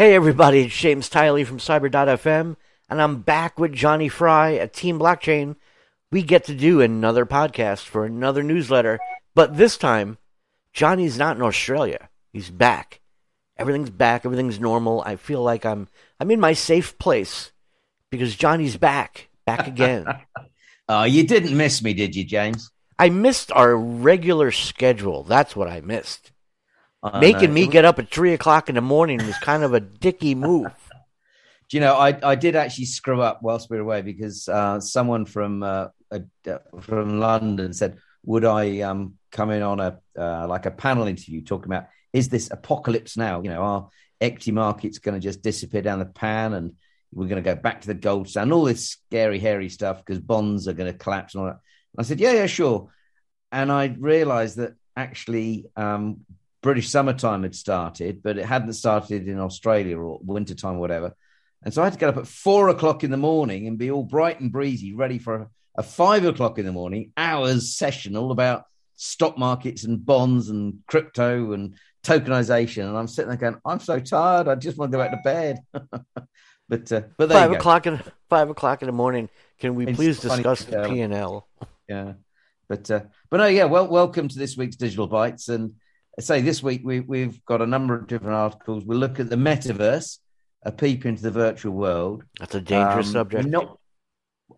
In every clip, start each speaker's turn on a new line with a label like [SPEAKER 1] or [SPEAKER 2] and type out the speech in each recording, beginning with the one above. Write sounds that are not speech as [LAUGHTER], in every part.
[SPEAKER 1] Hey everybody, it's James Tylee from Cyber.fm, and I'm back with Jonny Fry at Team Blockchain. We get to do another podcast for another newsletter, but this time, Jonny's not in Australia. He's back. Everything's back, everything's normal. I feel like I'm I'm in my safe place because Jonny's back, back again. [LAUGHS]
[SPEAKER 2] oh, you didn't miss me, did you, James?
[SPEAKER 1] I missed our regular schedule. That's what I missed. Making me get up at three o'clock in the morning was kind of a dicky move. [LAUGHS]
[SPEAKER 2] Do you know, I, I did actually screw up whilst we were away because uh, someone from uh, uh, from London said, "Would I um, come in on a uh, like a panel interview talking about is this apocalypse now? You know, our equity market's going to just disappear down the pan, and we're going to go back to the gold standard, all this scary, hairy stuff because bonds are going to collapse and all that." And I said, "Yeah, yeah, sure." And I realised that actually um, British summertime had started, but it hadn't started in Australia or wintertime or whatever. And so I had to get up at four o'clock in the morning and be all bright and breezy, ready for a, a five o'clock in the morning hours session all about stock markets and bonds and crypto and tokenization. And I'm sitting there going, I'm so tired. I just want to go back to bed. [LAUGHS] but uh, but
[SPEAKER 1] five o'clock in five o'clock in the morning. Can we it's please discuss the P and L?
[SPEAKER 2] Yeah, but uh, but no, yeah. Well, welcome to this week's Digital Bytes and say this week we, we've got a number of different articles. We'll look at the metaverse, a peep into the virtual world.
[SPEAKER 1] That's a dangerous um, subject.
[SPEAKER 2] Not,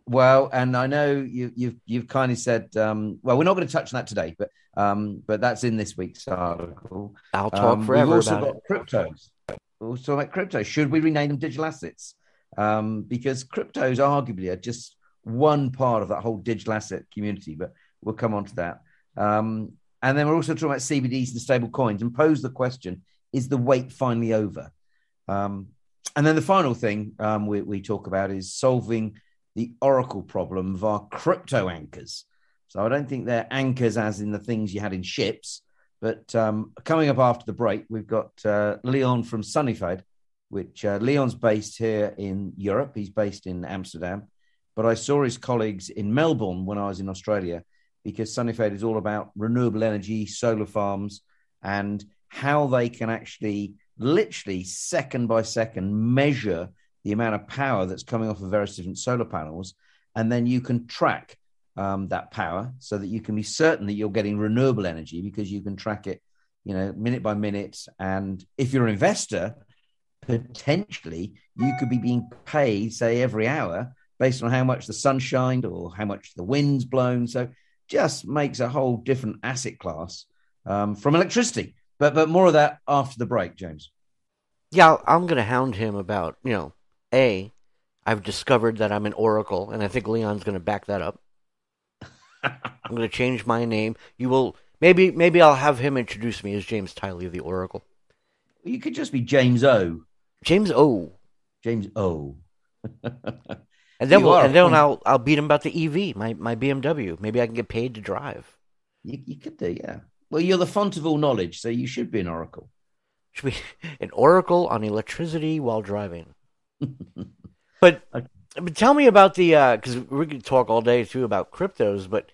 [SPEAKER 2] well, and I know you, you've you've kind of said, um, well, we're not going to touch on that today, but um, but that's in this week's article.
[SPEAKER 1] I'll talk um, forever we've also about got it.
[SPEAKER 2] cryptos. Also about crypto. Should we rename them digital assets? Um, because cryptos arguably are just one part of that whole digital asset community, but we'll come on to that. Um, and then we're also talking about CBDs and stable coins and pose the question is the wait finally over? Um, and then the final thing um, we, we, talk about is solving the Oracle problem of our crypto anchors. So I don't think they're anchors as in the things you had in ships. But um, coming up after the break, we've got uh, Leon from Sunified, which uh, Leon's based here in Europe. He's based in Amsterdam. But I saw his colleagues in Melbourne when I was in Australia because Sunified is all about renewable energy, solar farms, and how they can actually literally second by second measure the amount of power that's coming off of various different solar panels. And then you can track um, that power so that you can be certain that you're getting renewable energy because you can track it, you know, minute by minute. And if you're an investor, potentially you could be being paid, say, every hour based on how much the sun shined or how much the wind's blown. So just makes a whole different asset class um, from electricity. But but more of that after the break, James.
[SPEAKER 1] Yeah, I'm going to hound him about you know a. I've discovered that I'm an oracle, and I think Leon's going to back that up. [LAUGHS] I'm going to change my name. You will maybe maybe I'll have him introduce me as James Tylee of the Oracle.
[SPEAKER 2] You could just be James O.
[SPEAKER 1] James O.
[SPEAKER 2] James O. [LAUGHS]
[SPEAKER 1] And then we'll, and then I'll I'll beat him about the EV, my my BMW. Maybe I can get paid to drive.
[SPEAKER 2] You, you could do, yeah. Well, you're the font of all knowledge, so you should be an oracle.
[SPEAKER 1] Should be [LAUGHS] an oracle on electricity while driving. [LAUGHS] but, [LAUGHS] but tell me about the because uh, we could talk all day too about cryptos, but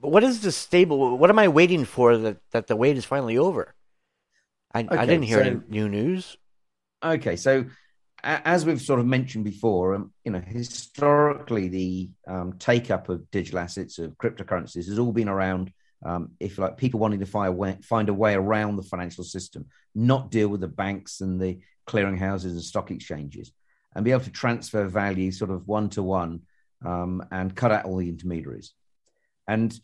[SPEAKER 1] what is the stable? What am I waiting for that that the wait is finally over? I, okay, I didn't hear so, any new news.
[SPEAKER 2] Okay, so as we've sort of mentioned before, um, you know, historically the um, take up of digital assets of cryptocurrencies has all been around, um, if like people wanting to find a, way, find a way around the financial system, not deal with the banks and the clearinghouses and stock exchanges, and be able to transfer value sort of one to one and cut out all the intermediaries. And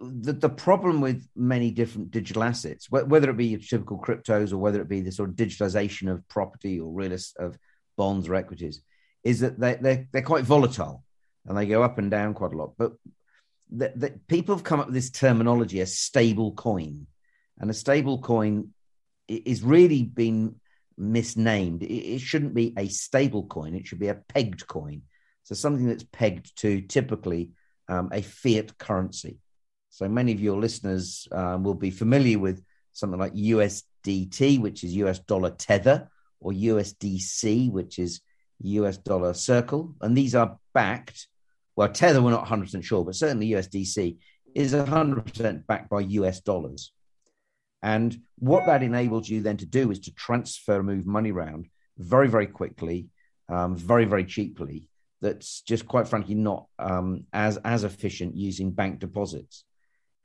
[SPEAKER 2] the, the problem with many different digital assets, whether it be typical cryptos or whether it be the sort of digitalization of property or real of bonds or equities, is that they, they're, they're quite volatile and they go up and down quite a lot. But the, the, people have come up with this terminology, a stable coin. And a stable coin is really been misnamed. It, it shouldn't be a stable coin, it should be a pegged coin. So something that's pegged to typically um, a fiat currency. So many of your listeners um, will be familiar with something like USDT, which is US dollar tether, or USDC, which is US dollar circle. And these are backed. Well, tether, we're not 100% sure, but certainly USDC is 100% backed by US dollars. And what that enables you then to do is to transfer, move money around very, very quickly, um, very, very cheaply. That's just quite frankly not um, as as efficient using bank deposits.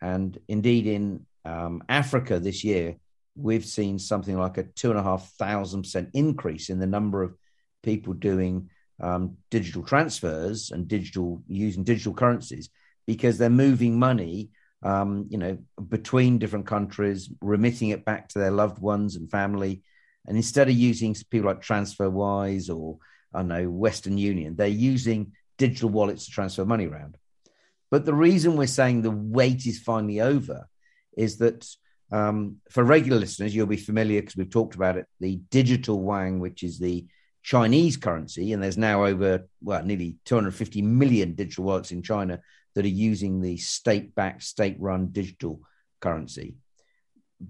[SPEAKER 2] And indeed, in um, Africa this year, we've seen something like a two and a half thousand percent increase in the number of people doing um, digital transfers and digital using digital currencies because they're moving money, um, you know, between different countries, remitting it back to their loved ones and family, and instead of using people like TransferWise or I know Western Union, they're using digital wallets to transfer money around. But the reason we're saying the wait is finally over is that um, for regular listeners, you'll be familiar because we've talked about it. The digital yuan, which is the Chinese currency, and there's now over well nearly 250 million digital wallets in China that are using the state-backed, state-run digital currency.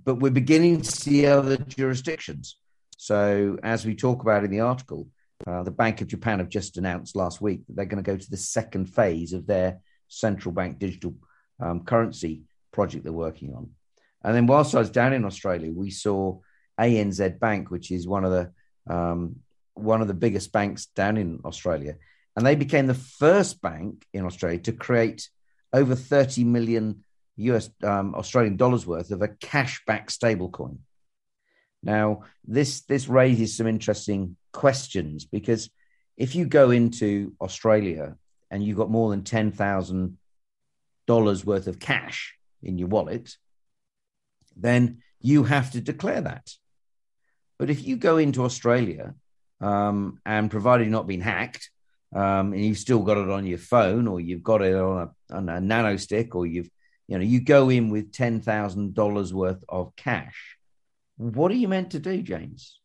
[SPEAKER 2] But we're beginning to see other jurisdictions. So, as we talk about in the article, uh, the Bank of Japan have just announced last week that they're going to go to the second phase of their central bank digital um, currency project they're working on. And then, whilst I was down in Australia, we saw ANZ Bank, which is one of the um, one of the biggest banks down in Australia, and they became the first bank in Australia to create over 30 million US um, Australian dollars worth of a cash-back stablecoin. Now, this this raises some interesting questions because if you go into Australia and you've got more than ten thousand dollars worth of cash in your wallet, then you have to declare that. But if you go into Australia um, and provided you're not being hacked, um, and you've still got it on your phone or you've got it on a, on a nano stick or you've you know you go in with ten thousand dollars worth of cash what are you meant to do james?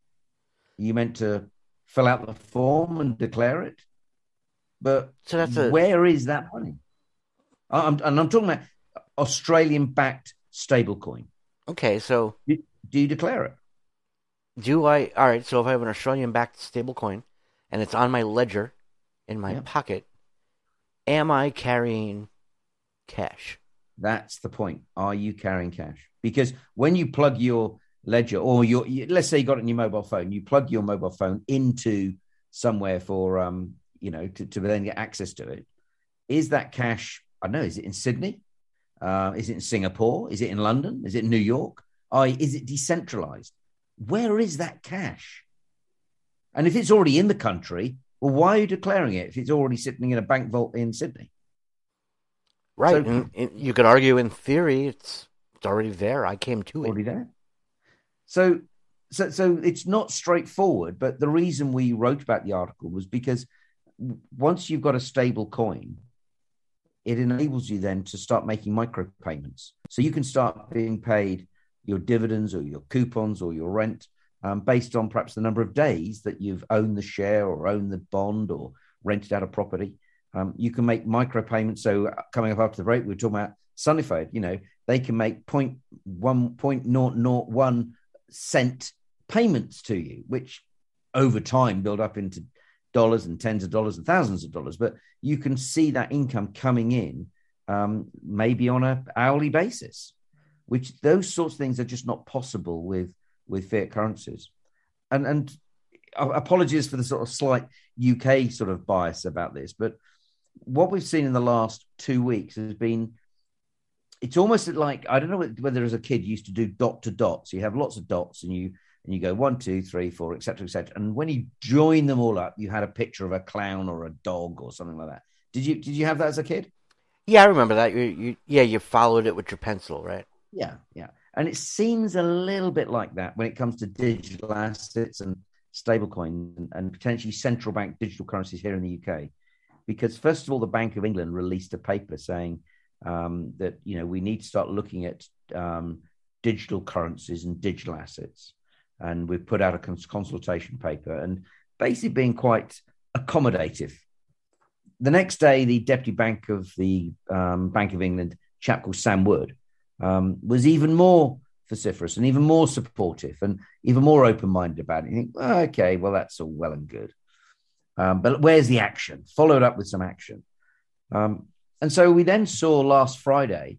[SPEAKER 2] Are you meant to fill out the form and declare it? But so that's a... where is that money? I'm, and i'm talking about australian backed stablecoin
[SPEAKER 1] okay so
[SPEAKER 2] do, do you declare it
[SPEAKER 1] do i all right so if i have an australian backed stablecoin and it's on my ledger in my yeah. pocket, am I carrying cash?
[SPEAKER 2] That's the point. Are you carrying cash? Because when you plug your ledger or your, let's say you got it in your mobile phone, you plug your mobile phone into somewhere for, um, you know, to, to then get access to it. Is that cash? I don't know. Is it in Sydney? Uh, is it in Singapore? Is it in London? Is it in New York? I, is it decentralized? Where is that cash? And if it's already in the country, well, why are you declaring it if it's already sitting in a bank vault in Sydney?
[SPEAKER 1] Right. So, and, and you could argue in theory it's it's already there. I came to
[SPEAKER 2] it. Already there. So so so it's not straightforward, but the reason we wrote about the article was because once you've got a stable coin, it enables you then to start making micropayments. So you can start being paid your dividends or your coupons or your rent um, based on perhaps the number of days that you've owned the share or owned the bond or rented out a property. Um, you can make micropayments. So uh, coming up after the break, we are talking about Sunified. You know, they can make point one point naught naught one cent payments to you, which over time build up into dollars and tens of dollars and thousands of dollars. But you can see that income coming in, um, maybe on a hourly basis, which those sorts of things are just not possible with with fiat currencies. And and apologies for the sort of slight UK sort of bias about this, but what we've seen in the last two weeks has been it's almost like I don't know whether as a kid you used to do dot to dot. So you have lots of dots and you and you go one, two, three, four, etc., etc. And when you join them all up, you had a picture of a clown or a dog or something like that. Did you did you have that as a kid?
[SPEAKER 1] Yeah, I remember that. You, you yeah, you followed it with your pencil, right?
[SPEAKER 2] Yeah, yeah. And it seems a little bit like that when it comes to digital assets and stablecoin and potentially central bank digital currencies here in the UK. Because first of all, the Bank of England released a paper saying um, that you know we need to start looking at um, digital currencies and digital assets, and we've put out a cons- consultation paper and basically being quite accommodative. The next day, the deputy bank of the um, Bank of England, chap called Sam Wood, um, was even more vociferous and even more supportive and even more open minded about it. You think, oh, okay, well, that's all well and good. Um, but where's the action? Followed up with some action. Um, and so we then saw last Friday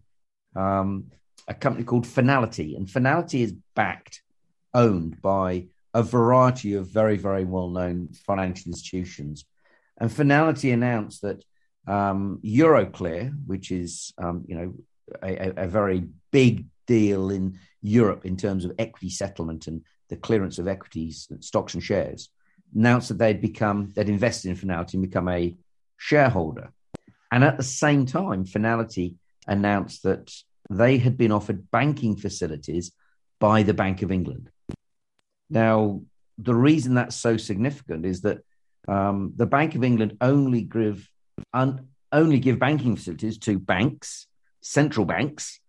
[SPEAKER 2] um, a company called Fnality, and Fnality is backed, owned by a variety of very, very well known financial institutions. And Fnality announced that um, Euroclear, which is um, you know a, a, very big deal in Europe in terms of equity settlement and the clearance of equities, stocks and shares, announced that they'd become they'd invested in Fnality and become a shareholder. And at the same time, Fnality announced that they had been offered banking facilities by the Bank of England. Now, the reason that's so significant is that um, the Bank of England only give un, only give banking facilities to banks, central banks,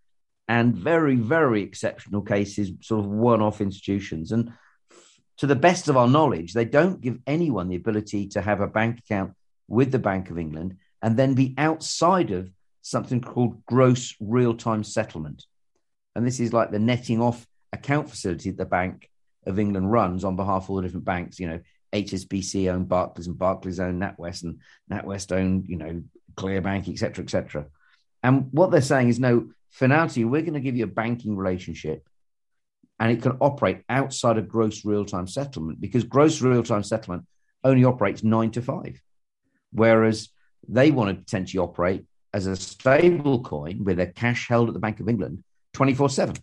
[SPEAKER 2] and very very exceptional cases, sort of one-off institutions. And to the best of our knowledge, they don't give anyone the ability to have a bank account with the Bank of England and then be outside of something called gross real time settlement. And this is like the netting off account facility that the Bank of England runs on behalf of all the different banks. You know, HSBC owned Barclays and Barclays owned NatWest and NatWest owned, you know, ClearBank, etc., etc. And what they're saying is, no, Fnality, we're going to give you a banking relationship and it can operate outside of gross real time settlement because gross real time settlement only operates nine to five. Whereas they want to potentially operate as a stable coin with their cash held at the Bank of England 24 7.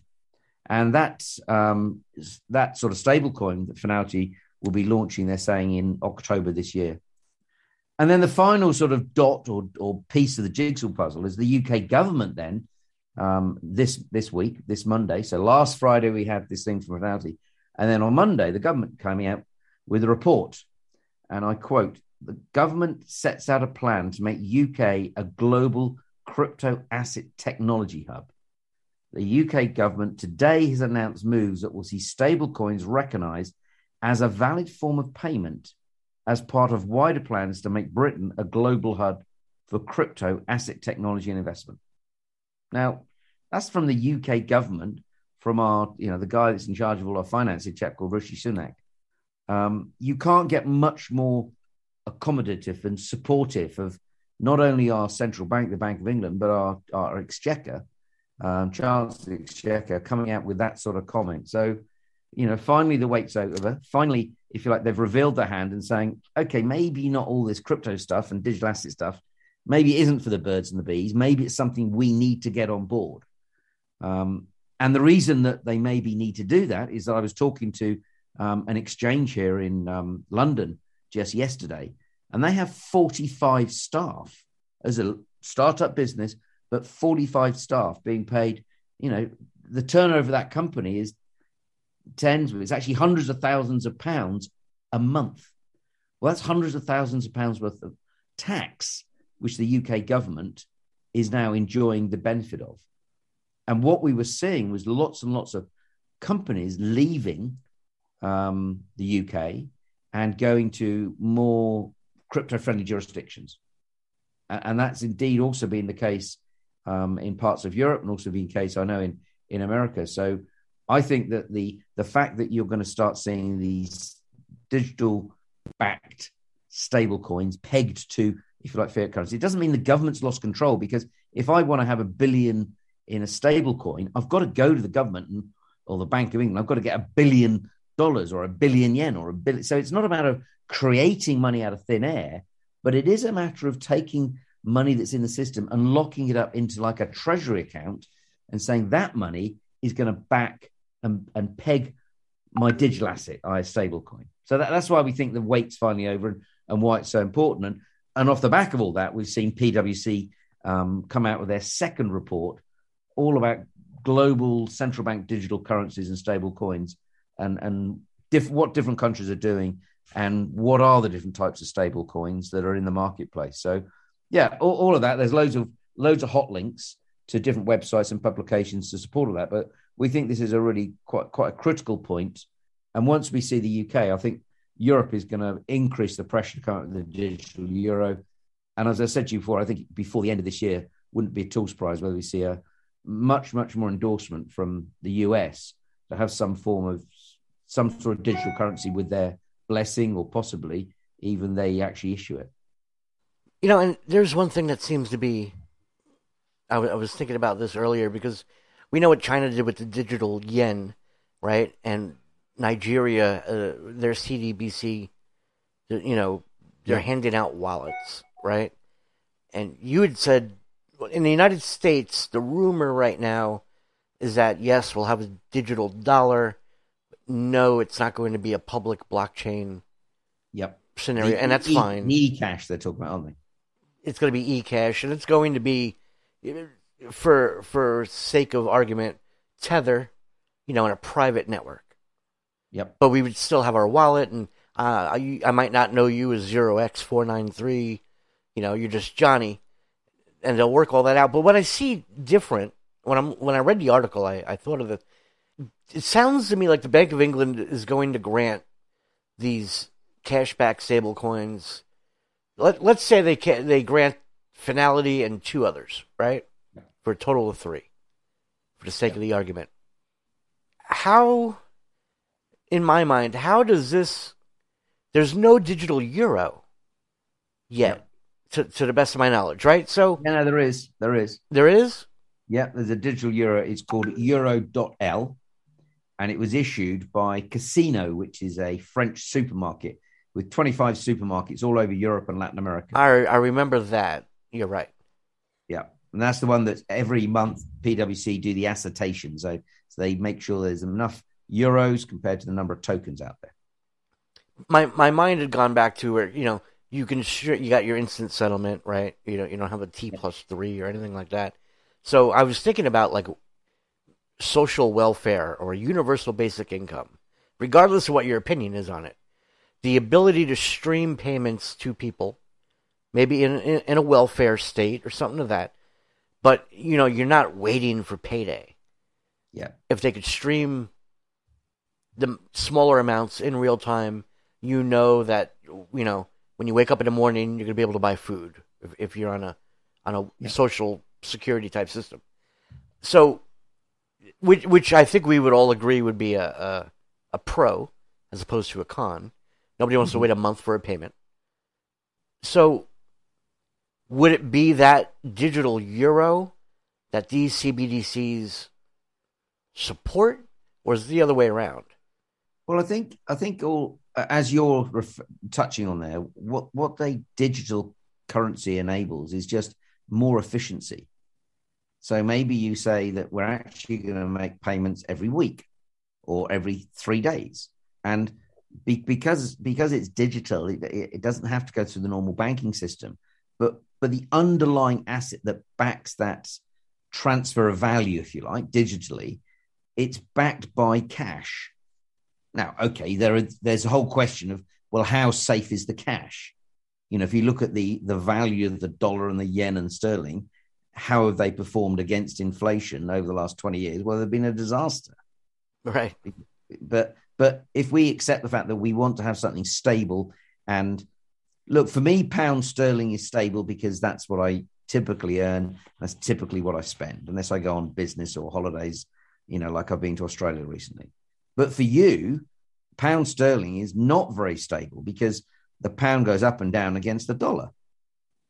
[SPEAKER 2] And that, um, that sort of stable coin that Fnality will be launching, they're saying, in October this year. And then the final sort of dot or, or piece of the jigsaw puzzle is the UK government then um, this this week, this Monday. So last Friday we had this thing from Fnality, and then on Monday the government coming out with a report, and I quote: the government sets out a plan to make UK a global crypto asset technology hub. The UK government today has announced moves that will see stablecoins recognized as a valid form of payment as part of wider plans to make Britain a global hub for crypto asset technology and investment. Now, that's from the UK government, from our, you know, the guy that's in charge of all our finance, a chap called Rishi Sunak. Um, you can't get much more accommodative and supportive of not only our central bank, the Bank of England, but our, our exchequer, um, Charles Exchequer, coming out with that sort of comment. So, you know, finally the wait's over. Finally, if you like, they've revealed their hand and saying, okay, maybe not all this crypto stuff and digital asset stuff, maybe it isn't for the birds and the bees. Maybe it's something we need to get on board. Um, and the reason that they maybe need to do that is that I was talking to um, an exchange here in um, London just yesterday, and they have 45 staff as a startup business, but 45 staff being paid. You know, the turnover of that company is tens, it's actually hundreds of thousands of pounds a month. Well, that's hundreds of thousands of pounds worth of tax, which the UK government is now enjoying the benefit of. And what we were seeing was lots and lots of companies leaving um, the UK and going to more crypto friendly jurisdictions. And that's indeed also been the case um, in parts of Europe and also the case, I know, in, in America. So I think that the, the fact that you're going to start seeing these digital backed stable coins pegged to, if you like, fiat currency, it doesn't mean the government's lost control because if I want to have a billion in a stable coin, I've got to go to the government and, or the Bank of England. I've got to get a billion dollars or a billion yen or a billion. So it's not a matter of creating money out of thin air, but it is a matter of taking money that's in the system and locking it up into like a treasury account and saying that money is going to back and, and peg my digital asset, I stable coin. So that, that's why we think the wait's finally over and, and why it's so important. And, and off the back of all that, we've seen PwC um, come out with their second report all about global central bank digital currencies and stable coins and, and diff- what different countries are doing and what are the different types of stable coins that are in the marketplace. So, yeah, all, all of that. There's loads of loads of hot links to different websites and publications to support all that. But we think this is a really quite quite a critical point. And once we see the UK, I think Europe is going to increase the pressure to come up with the digital euro. And as I said to you before, I think before the end of this year, wouldn't be at all surprised whether we see a much, much more endorsement from the US to have some form of some sort of digital currency with their blessing or possibly even they actually issue it.
[SPEAKER 1] You know, and there's one thing that seems to be. I, w- I was thinking about this earlier because we know what China did with the digital yen, right? And Nigeria, uh, their CBDC, you know, they're
[SPEAKER 2] Yeah.
[SPEAKER 1] handing out wallets, right? And you had said in the United States, the rumor right now is that yes, we'll have a digital dollar. but No, it's not going to be a public blockchain
[SPEAKER 2] Yep.
[SPEAKER 1] scenario, and that's
[SPEAKER 2] E-
[SPEAKER 1] fine.
[SPEAKER 2] E-cash they're talking about, aren't they?
[SPEAKER 1] It's going to be eCash, and it's going to be, for for sake of argument, Tether, you know, in a private network.
[SPEAKER 2] Yep.
[SPEAKER 1] But we would still have our wallet, and uh, I, I might not know you as zero x four nine three. You know, you're just Jonny, and they'll work all that out. But what I see different when I'm when I read the article, I, I thought of it. It sounds to me like the Bank of England is going to grant these cashback stable coins. Let, let's say they ca they grant Fnality and two others, right?
[SPEAKER 2] Yeah.
[SPEAKER 1] For a total of three, for the sake of the argument. How, in my mind, how does this? There's no digital euro yet, to to the best of my knowledge, right? So
[SPEAKER 2] Yeah, no, there is. There is.
[SPEAKER 1] there is.
[SPEAKER 2] Yeah, there's a digital euro. It's called Euro.L, and it was issued by Casino, which is a French supermarket with 25 supermarkets all over Europe and Latin America.
[SPEAKER 1] I I remember that. You're right.
[SPEAKER 2] Yeah, and that's the one that every month PwC do the assertion. So, so they make sure there's enough euros compared to the number of tokens out there.
[SPEAKER 1] my my mind had gone back to where you know you can sure you got your instant settlement right you know you don't have a t plus three or anything like that so i was thinking about like social welfare or universal basic income regardless of what your opinion is on it the ability to stream payments to people maybe in in, in a welfare state or something of that but you know you're not waiting for payday
[SPEAKER 2] Yeah,
[SPEAKER 1] if they could stream the smaller amounts in real time, you know that you know when you wake up in the morning, you're gonna be able to buy food if, if you're on a on a
[SPEAKER 2] Yeah.
[SPEAKER 1] social security type system. So, which which I think we would all agree would be a a, a pro as opposed to a con. Nobody wants to
[SPEAKER 2] Mhm.
[SPEAKER 1] wait a month for a payment. So, would it be that digital euro that these CBDCs support, or is it the other way around?
[SPEAKER 2] Well, I think I think all as you're ref- touching on there, what what the digital currency enables is just more efficiency. So maybe you say that we're actually going to make payments every week or every three days, and be, because because it's digital, it, it doesn't have to go through the normal banking system. But but the underlying asset that backs that transfer of value, if you like, digitally, it's backed by cash. Now, okay, there are, there's a whole question of well, how safe is the cash? You know, if you look at the the value of the dollar and the yen and sterling, how have they performed against inflation over the last twenty years? Well, they've been a disaster.
[SPEAKER 1] Right.
[SPEAKER 2] But but if we accept the fact that we want to have something stable and look for me, pound sterling is stable because that's what I typically earn. That's typically what I spend, unless I go on business or holidays. You know, like I've been to Australia recently. But for you, pound sterling is not very stable because the pound goes up and down against the dollar.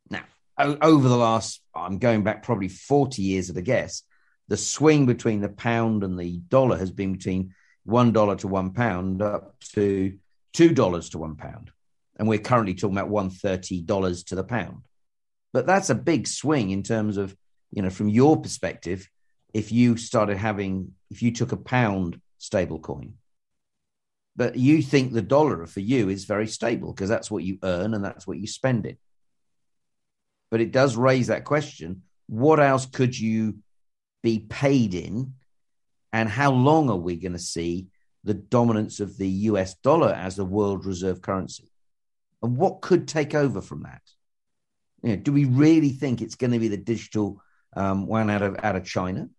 [SPEAKER 2] Now, over the last, I'm going back probably 40 years at a guess, the swing between the pound and the dollar has been between $1 to one pound up to $2 to one pound. And we're currently talking about $130 to the pound. But that's a big swing in terms of, you know, from your perspective, if you started having, if you took a pound stable coin, but you think the dollar for you is very stable because that's what you earn and that's what you spend it. But it does raise that question what else could you be paid in? And how long are we going to see the dominance of the US dollar as the world reserve currency? And what could take over from that? You know, do we really think it's going to be the digital um, one out of out of China,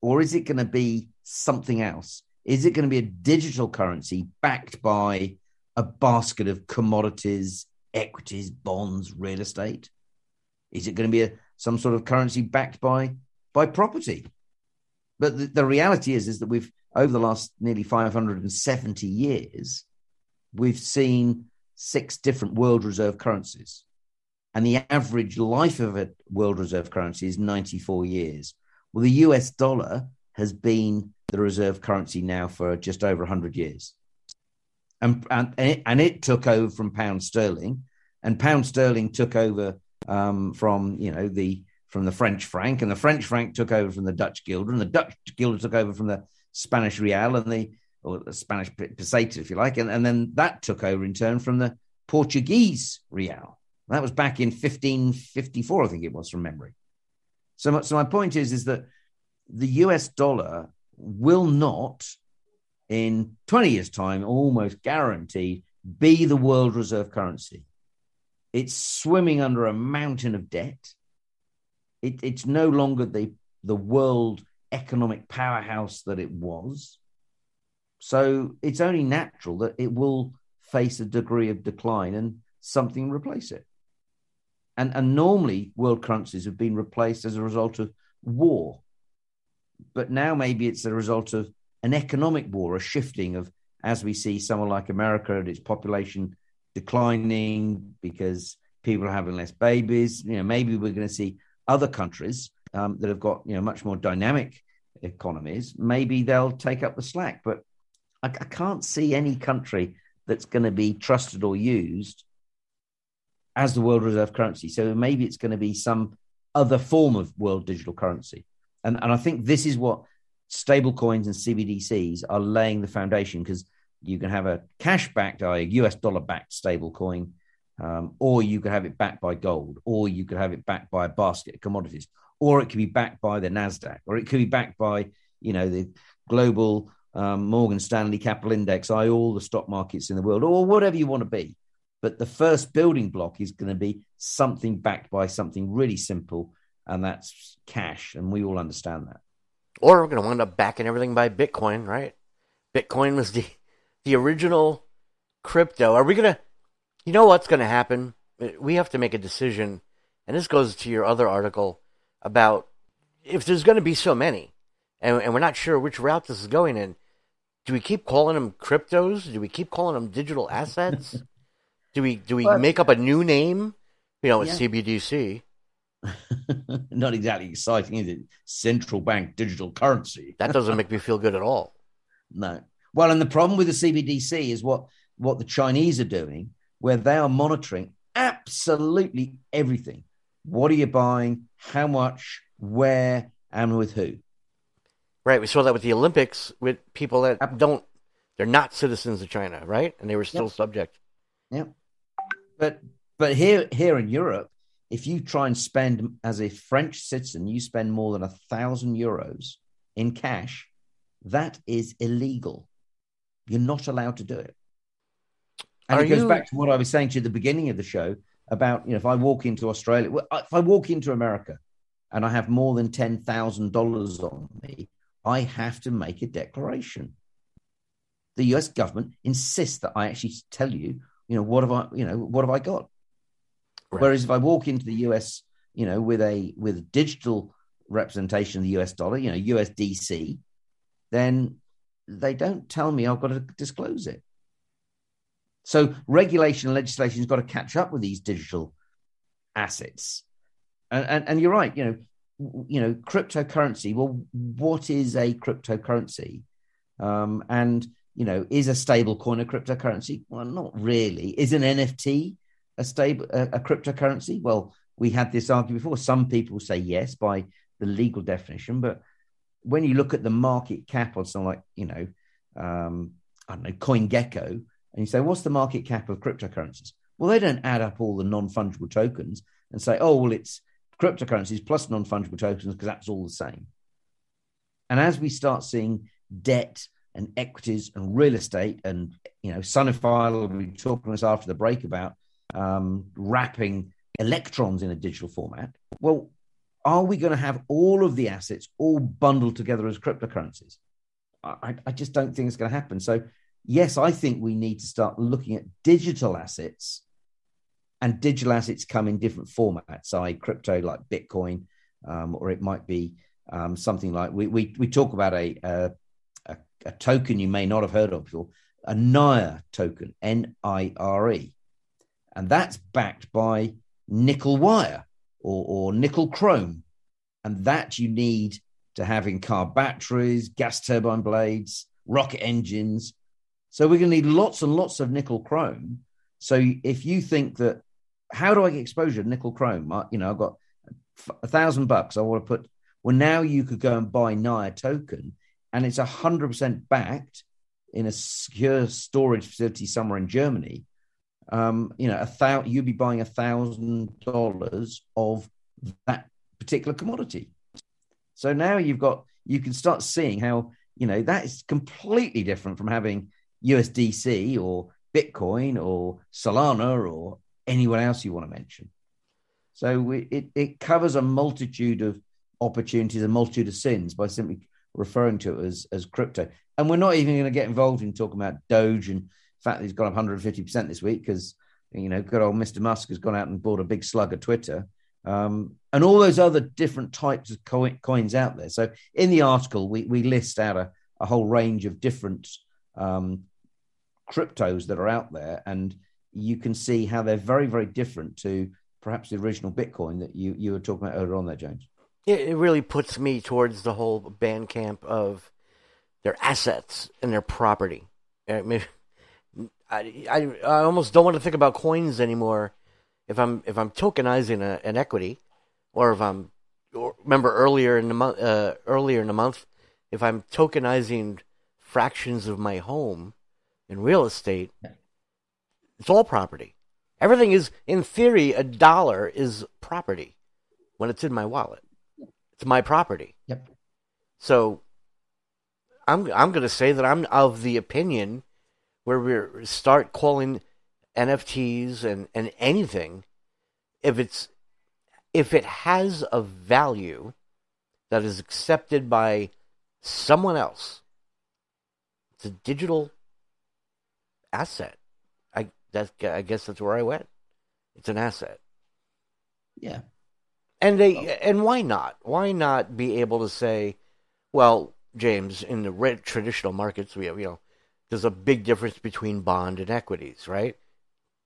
[SPEAKER 2] or is it going to be something else? Is it going to be a digital currency backed by a basket of commodities, equities, bonds, real estate? Is it going to be a, some sort of currency backed by by property? But the, the reality is, is that we've over the last nearly 570 years, we've seen six different world reserve currencies. And the average life of a world reserve currency is 94 years. Well, the US dollar has been the reserve currency now for just over 100 years. And, and, and it took over from pound sterling, and pound sterling took over um, from you know the from the French franc, and the French franc took over from the Dutch guilder, and the Dutch guilder took over from the Spanish real and the or the Spanish peseta, if you like, and, and then that took over in turn from the Portuguese real. That was back in 1554, I think it was from memory. So, so my point is, is that the US dollar will not, in 20 years' time, almost guaranteed, be the world reserve currency. It's swimming under a mountain of debt. It, it's no longer the, the world economic powerhouse that it was. So it's only natural that it will face a degree of decline and something replace it. And, and normally, world currencies have been replaced as a result of war. But now maybe it's a result of an economic war, a shifting of, as we see someone like America and its population declining because people are having less babies. You know, maybe we're going to see other countries um, that have got you know much more dynamic economies. Maybe they'll take up the slack. But I, I can't see any country that's going to be trusted or used as the world reserve currency. So maybe it's going to be some other form of world digital currency. And, and I think this is what stable coins and CBDCs are laying the foundation because you can have a cash backed, a US dollar backed stable coin, um, or you could have it backed by gold, or you could have it backed by a basket of commodities, or it could be backed by the NASDAQ, or it could be backed by, you know, the global um, Morgan Stanley Capital Index, I all the stock markets in the world, or whatever you want to be. But the first building block is going to be something backed by something really simple, and that's cash. And we all understand that.
[SPEAKER 1] Or we're going to wind up backing everything by Bitcoin, right? Bitcoin was the the original crypto. Are we going to, you know what's going to happen? We have to make a decision. And this goes to your other article about if there's going to be so many, and, and we're not sure which route this is going in, do we keep calling them cryptos? Do we keep calling them digital assets? do we do we well, make up a new name? You know, yeah. CBDC. [LAUGHS]
[SPEAKER 2] Not exactly exciting, is it? Central bank digital currency.
[SPEAKER 1] that doesn't make me feel good at all. [LAUGHS]
[SPEAKER 2] No. Well, and the problem with the CBDC is what what the Chinese are doing, where they are monitoring absolutely everything. What are you buying? How much? Where? And with who?
[SPEAKER 1] Right. We saw that with the Olympics with people that don't, they're not citizens of China, right? And they were still yep. subject.
[SPEAKER 2] Yeah. But but here here in Europe, if you try and spend as a French citizen, you spend more than a thousand euros in cash, that is illegal. You're not allowed to do it. And Are it goes you... back to what I was saying to you at the beginning of the show about, you know, if I walk into Australia, if I walk into America and I have more than $10,000 on me, I have to make a declaration. The US government insists that I actually tell you, you know, what have I, you know, what have I got? Right. Whereas if I walk into the US, you know, with a with a digital representation of the US dollar, you know, USDC, then they don't tell me I've got to disclose it. So regulation and legislation has got to catch up with these digital assets. And, and, and you're right, you know, you know, cryptocurrency. Well, what is a cryptocurrency? Um, and you know, is a stable coin a cryptocurrency? Well, not really. Is an NFT a stable a, a cryptocurrency? Well, we had this argument before. Some people say yes by the legal definition, but when you look at the market cap on something like you know, um, I don't know, CoinGecko, and you say, what's the market cap of cryptocurrencies? Well, they don't add up all the non fungible tokens and say, oh, well, it's cryptocurrencies plus non fungible tokens because that's all the same. And as we start seeing debt and equities and real estate, and you know, Sunified will be talking to us after the break about um, wrapping electrons in a digital format. Well, are we going to have all of the assets all bundled together as cryptocurrencies? I, I just don't think it's going to happen. So, yes, I think we need to start looking at digital assets and digital assets come in different formats, i.e., crypto like Bitcoin, um, or it might be um, something like we, we, we talk about a, a, a, token you may not have heard of before, a NIRE token, N I R E. And that's backed by nickel wire or, or nickel chrome. And that you need to have in car batteries, gas turbine blades, rocket engines. So we're going to need lots and lots of nickel chrome. So if you think that, how do I get exposure to nickel chrome? I, you know, I've got a thousand bucks. I want to put. Well, now you could go and buy NIRE token, and it's a hundred percent backed in a secure storage facility somewhere in Germany. Um, you know, a thousand. You'd be buying a thousand dollars of that particular commodity. So now you've got you can start seeing how you know that is completely different from having USDC or Bitcoin or Solana or anyone else you want to mention. So it it covers a multitude of opportunities, a multitude of sins by simply referring to it as as crypto. And we're not even going to get involved in talking about Doge and the fact that he's gone up 150 percent this week because you know good old Mr. Musk has gone out and bought a big slug of Twitter um, and all those other different types of co- coins out there. So in the article, we, we list out a, a whole range of different um, cryptos that are out there, and you can see how they're very, very different to perhaps the original Bitcoin that you, you were talking about earlier on there, James.
[SPEAKER 1] It, really puts me towards the whole band camp of their assets and their property. I mean, [LAUGHS] I, I, I almost don't want to think about coins anymore if I'm if I'm tokenizing a, an equity, or if I'm remember earlier in the month uh, earlier in the month, if I'm tokenizing fractions of my home in real estate, it's all property. Everything is, in theory, a dollar is property when it's in my wallet. It's my property.
[SPEAKER 2] Yep.
[SPEAKER 1] So I'm I'm going to say that I'm of the opinion where we start calling NFTs and, and anything, if it's if it has a value that is accepted by someone else, it's a digital asset. I that I guess that's where I went. It's an asset.
[SPEAKER 2] Yeah.
[SPEAKER 1] And they and why not? Why not be able to say, well, James, in the traditional markets, we have, you know, there's a big difference between bond and equities, right?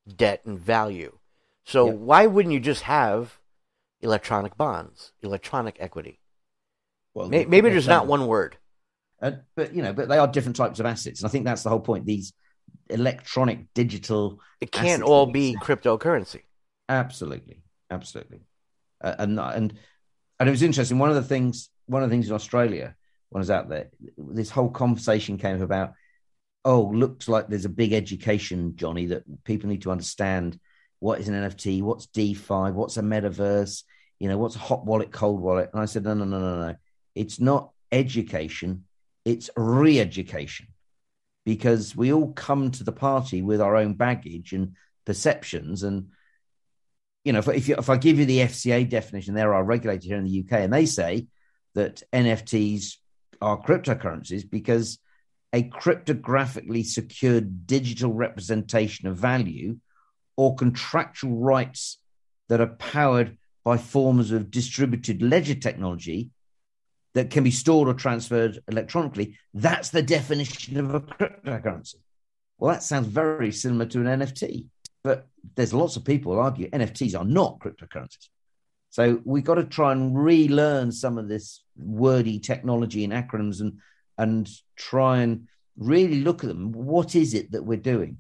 [SPEAKER 1] debt and value. So why wouldn't you just have electronic bonds, electronic equity? Well, maybe, maybe there's not one word.
[SPEAKER 2] Uh, but you know, but they are different types of assets, and I think that's the whole point. These electronic, digital.
[SPEAKER 1] It can't all be cryptocurrency.
[SPEAKER 2] Absolutely, absolutely, uh, and and and it was interesting. One of the things, one of the things in Australia when I was out there, this whole conversation came about oh, looks like there's a big education, Jonny, that people need to understand what is an NFT, what's DeFi, what's a metaverse, you know, what's a hot wallet, cold wallet. And I said, no, no, no, no, no. It's not education, it's re education because we all come to the party with our own baggage and perceptions. And, you know, if, if, you, if I give you the FCA definition, there are regulated here in the UK, and they say that NFTs are cryptocurrencies because a cryptographically secured digital representation of value or contractual rights that are powered by forms of distributed ledger technology that can be stored or transferred electronically. That's the definition of a cryptocurrency. Well, that sounds very similar to an NFT, but there's lots of people argue NFTs are not cryptocurrencies. So we've got to try and relearn some of this wordy technology and acronyms and and try and really look at them. What is it that we're doing?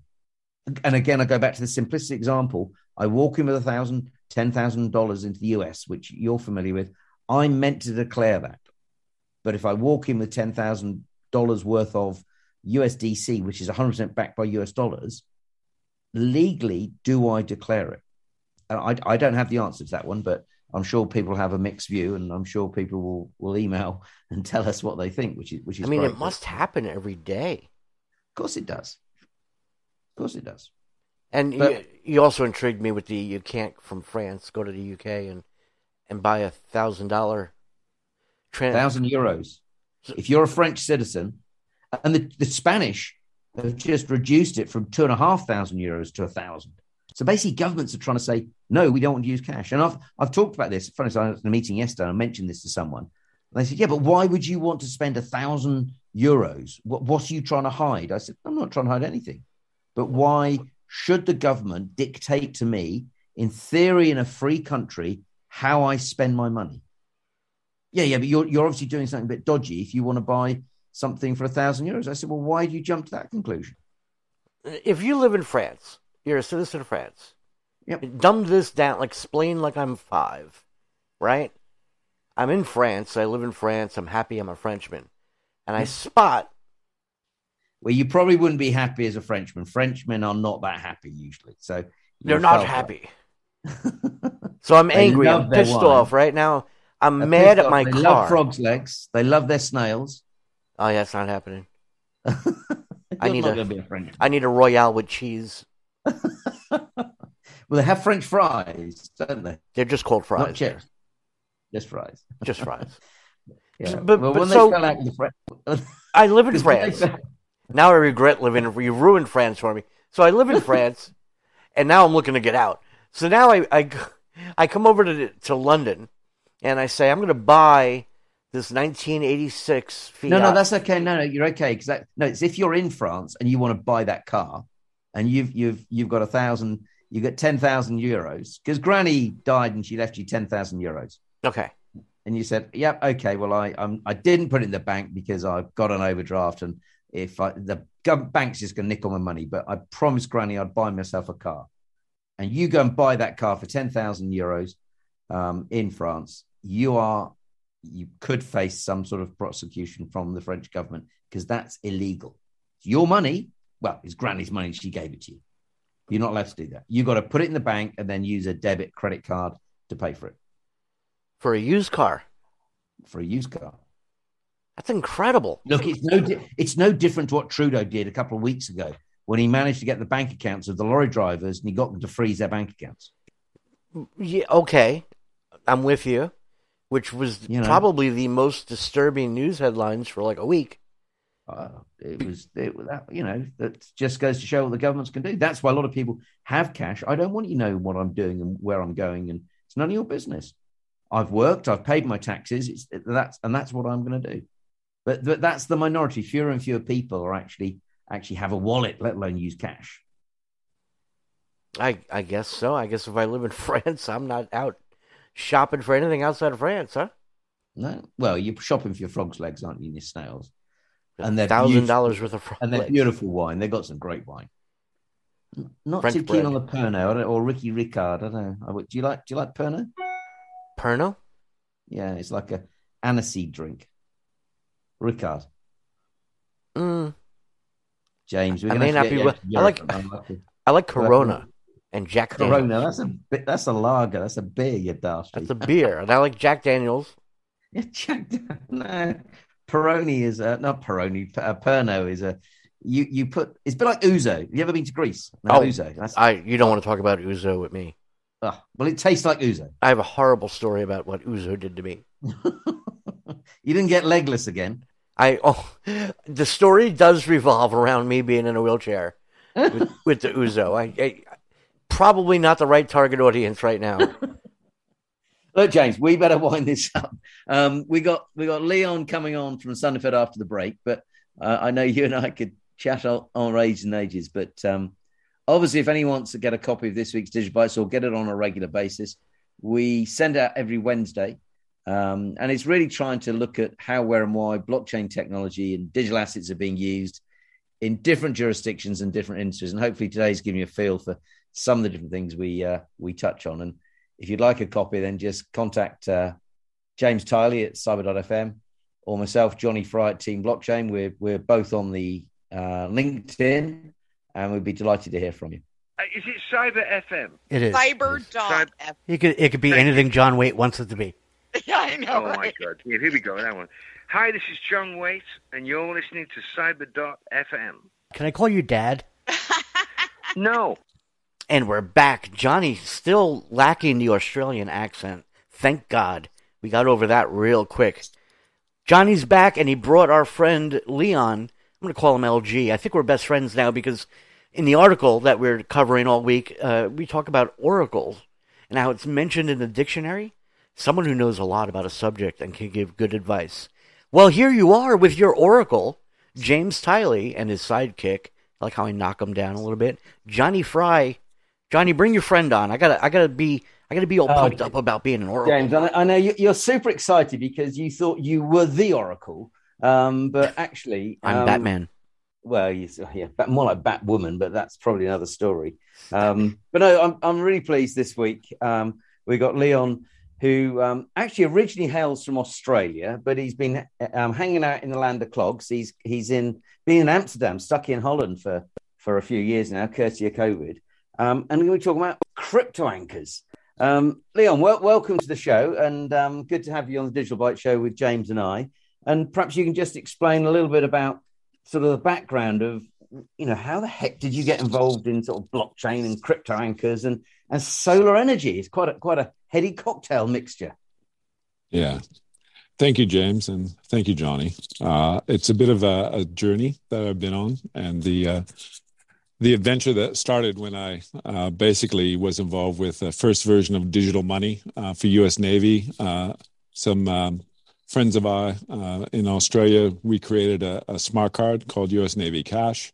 [SPEAKER 2] And again, I go back to the simplistic example. I walk in with a thousand, ten thousand dollars into the US, which you're familiar with. I'm meant to declare that. But if I walk in with ten thousand dollars worth of USDC, which is 100% backed by US dollars, legally, do I declare it? And I, I don't have the answer to that one, but I'm sure people have a mixed view, and I'm sure people will, will email [LAUGHS] and tell us what they think, which is which is.
[SPEAKER 1] I mean, it must happen every day.
[SPEAKER 2] Of course, it does. Of course, it does.
[SPEAKER 1] And but, you, you, also intrigued me with the you can't from France go to the UK and and buy a thousand dollar
[SPEAKER 2] thousand euros. If you're a French citizen, and the, the Spanish have just reduced it from two and a half thousand euros to a thousand. So basically, governments are trying to say, no, we don't want to use cash. And I've, I've talked about this. Funny, I was in a meeting yesterday, I mentioned this to someone. And they said, yeah, but why would you want to spend a thousand euros? What, what are you trying to hide? I said, I'm not trying to hide anything. But why should the government dictate to me, in theory, in a free country, how I spend my money? Yeah, yeah, but you're you're obviously doing something a bit dodgy if you want to buy something for a thousand euros. I said, well, why do you jump to that conclusion?
[SPEAKER 1] If you live in France, you're a citizen of France.
[SPEAKER 2] Yep.
[SPEAKER 1] Dumb this down, like explain like I'm five, right? I'm in France. I live in France. I'm happy. I'm a Frenchman, and I hmm. spot.
[SPEAKER 2] Well, you probably wouldn't be happy as a Frenchman. Frenchmen are not that happy usually, so
[SPEAKER 1] They're not happy. [LAUGHS] So I'm angry. I'm pissed off right now. I'm
[SPEAKER 2] They're
[SPEAKER 1] mad at my
[SPEAKER 2] they
[SPEAKER 1] car.
[SPEAKER 2] love frogs' legs. They love their snails.
[SPEAKER 1] Oh yeah, it's not happening. [LAUGHS] I need
[SPEAKER 2] not
[SPEAKER 1] a-
[SPEAKER 2] be a.
[SPEAKER 1] I need a royale with cheese. [LAUGHS]
[SPEAKER 2] Well, they have French fries, don't they?
[SPEAKER 1] They're just
[SPEAKER 2] Not
[SPEAKER 1] fries. there.
[SPEAKER 2] chips, just fries.
[SPEAKER 1] Just fries. [LAUGHS]
[SPEAKER 2] Yeah.
[SPEAKER 1] But-
[SPEAKER 2] well,
[SPEAKER 1] but
[SPEAKER 2] when
[SPEAKER 1] so-
[SPEAKER 2] they fell out with the
[SPEAKER 1] I live in
[SPEAKER 2] Because when they
[SPEAKER 1] France. Now I regret living. You ruined France for me. So I live in France, and now I'm looking to get out. So now I I, I come over to to London, and I say I'm going to buy this 1986 Fiat.
[SPEAKER 2] No, no, that's okay. No, no, you're okay because that no, it's if you're in France and you want to buy that car, and you've you've you've got a thousand, you get ten thousand euros because Granny died and she left you ten thousand euros,
[SPEAKER 1] okay.
[SPEAKER 2] and you said, "Yep, okay, well, I um, I didn't put it in the bank because I've got an overdraft, and if I, the bank's just going to nick all my money, but I promised Granny I'd buy myself a car, and you go and buy that car for ten thousand euros um, in France, you are you could face some sort of prosecution from the French government because that's illegal. It's your money. Well, it's Granny's money. She gave it to you. You're not allowed to do that. You've got to put it in the bank and then use a debit credit card to pay for it
[SPEAKER 1] For a used car,
[SPEAKER 2] for a used car.
[SPEAKER 1] that's incredible.
[SPEAKER 2] Look, it's no di- it's no different to what Trudeau did a couple of weeks ago when he managed to get the bank accounts of the lorry drivers and he got them to freeze their bank accounts.
[SPEAKER 1] Mm, yeah, okay, I'm with you. Which was
[SPEAKER 2] You know.
[SPEAKER 1] probably the most disturbing news headlines for like a week.
[SPEAKER 2] Uh, it was, it, that, you know, that just goes to show what the governments can do. That's why a lot of people have cash. I don't want you to know what I'm doing and where I'm going, and it's none of your business. I've worked, I've paid my taxes. It's that's and that's what I'm going to do. But, but that's the minority. Fewer and fewer people are actually actually have a wallet, let alone use cash.
[SPEAKER 1] I I guess so. I guess if I live in [LAUGHS] France, I'm not out shopping for anything outside of France, huh?
[SPEAKER 2] No, well, you're shopping for your frog's legs, aren't you? And your snails, And they're
[SPEAKER 1] thousand dollars worth of frog
[SPEAKER 2] and they're
[SPEAKER 1] legs.
[SPEAKER 2] beautiful wine. They've got some great wine. Not
[SPEAKER 1] French
[SPEAKER 2] too
[SPEAKER 1] bread.
[SPEAKER 2] keen on the Pernod or Ricky Ricard. I don't know. Do you like? Do you like Pernod?
[SPEAKER 1] Pernod?
[SPEAKER 2] Yeah, it's like a aniseed drink. Ricard,
[SPEAKER 1] Mm,
[SPEAKER 2] James. We're
[SPEAKER 1] I may not be well- I like-
[SPEAKER 2] and I'd like to-
[SPEAKER 1] I like Corona and Jack Daniels.
[SPEAKER 2] Corona. That's a that's a lager. That's a beer. You dastard.
[SPEAKER 1] That's a beer, and I like Jack Daniels. [LAUGHS]
[SPEAKER 2] Yeah, Jack. No, Peroni is a not Peroni. Uh, Pernod is a. You you put. It's a bit like Ouzo. Have you ever been to Greece? No,
[SPEAKER 1] Oh,
[SPEAKER 2] Ouzo. That's
[SPEAKER 1] I you don't want to talk about Ouzo with me.
[SPEAKER 2] oh, well, it tastes like Ouzo.
[SPEAKER 1] I have a horrible story about what Ouzo did to me. [LAUGHS]
[SPEAKER 2] you didn't get legless again.
[SPEAKER 1] I oh, the story does revolve around me being in a wheelchair [LAUGHS] with, with the Ouzo. I, I probably not the right target audience right now. [LAUGHS]
[SPEAKER 2] Look, James, we better wind this up. Um, we got we got Leon coming on from Sunified after the break, but uh, I know you and I could chat on, on age and ages. But um, obviously, if anyone wants to get a copy of this week's Digital Bytes or get it on a regular basis, we send out every Wednesday, um, and it's really trying to look at how, where, and why blockchain technology and digital assets are being used in different jurisdictions and different industries. And hopefully, today's giving you a feel for some of the different things we uh, we touch on. And if you'd like a copy, then just contact uh, James Tylee at cyber.fm or myself, Jonny Fry at Team Blockchain. We're, we're both on the uh, LinkedIn and we'd be delighted to hear from you.
[SPEAKER 3] Uh, is it Cyber FM?
[SPEAKER 4] It is.
[SPEAKER 3] Cyber-
[SPEAKER 4] Cyber. It could it could be anything John Waite wants it to be. [LAUGHS]
[SPEAKER 3] Yeah, I know. Oh my God! Yeah, here we go. That one. Hi, this is John Waite, and you're listening to Cyber.fm.
[SPEAKER 4] Can I call you Dad?
[SPEAKER 3] No,
[SPEAKER 1] And we're back. Jonny still lacking the Australian accent. Thank God. We got over that real quick. Jonny's back and he brought our friend Leon. I'm going to call him LG. I think we're best friends now because in the article that we're covering all week, uh, we talk about oracles and how it's mentioned in the dictionary. Someone who knows a lot about a subject and can give good advice. Well, here you are with your oracle, James Tylee and his sidekick. I like how I knock him down a little bit. Jonny Fry. Jonny, bring your friend on. I gotta, I gotta be, I I got to be all
[SPEAKER 2] Oh,
[SPEAKER 1] pumped up about being an oracle.
[SPEAKER 2] James, I know, I know you- you're super excited because you thought you were the Oracle, um, but [LAUGHS] actually,
[SPEAKER 1] I'm
[SPEAKER 2] um,
[SPEAKER 1] Batman.
[SPEAKER 2] Well, you, yeah, Bat- more like Batwoman, but that's probably another story. Um, but no, I'm I'm really pleased this week. Um, we got Leon, who um, actually originally hails from Australia, but he's been um, hanging out in the land of clogs. He's he's in been in Amsterdam, stuck in Holland for for a few years now, courtesy of COVID. Um, and we're going to talk about crypto anchors. Um, Leon, wel- welcome to the show, and um, good to have you on the Digital Byte Show with James and I. And perhaps you can just explain a little bit about sort of the background of you know how the heck did you get involved in sort of blockchain and crypto anchors and and solar energy it's quite a quite a heady cocktail mixture
[SPEAKER 5] Yeah. Thank you, James, and thank you, Jonny. Uh, it's a bit of a, a journey that I've been on, and the uh, the adventure that started when I uh, basically was involved with the first version of digital money uh, for U.S. Navy. Uh, some um, friends of ours uh, in Australia, we created a, a smart card called U.S. Navy Cash.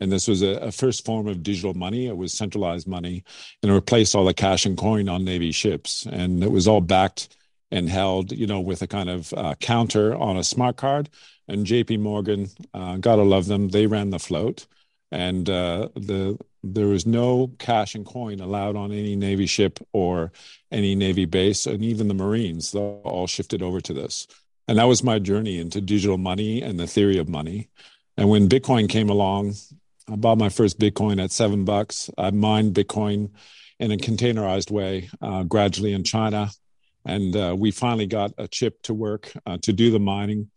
[SPEAKER 5] And this was a, a first form of digital money. It was centralized money and it replaced all the cash and coin on Navy ships. And it was all backed and held, you know, with a kind of uh, counter on a smart card. And JP Morgan, uh, gotta love them, they ran the float. And uh, the there was no cash and coin allowed on any Navy ship or any Navy base, and even the Marines, all shifted over to this. And that was my journey into digital money and the theory of money. And when Bitcoin came along, I bought my first Bitcoin at seven bucks. I mined Bitcoin in a containerized way, uh, gradually in China, and uh, we finally got a chip to work uh, to do the mining.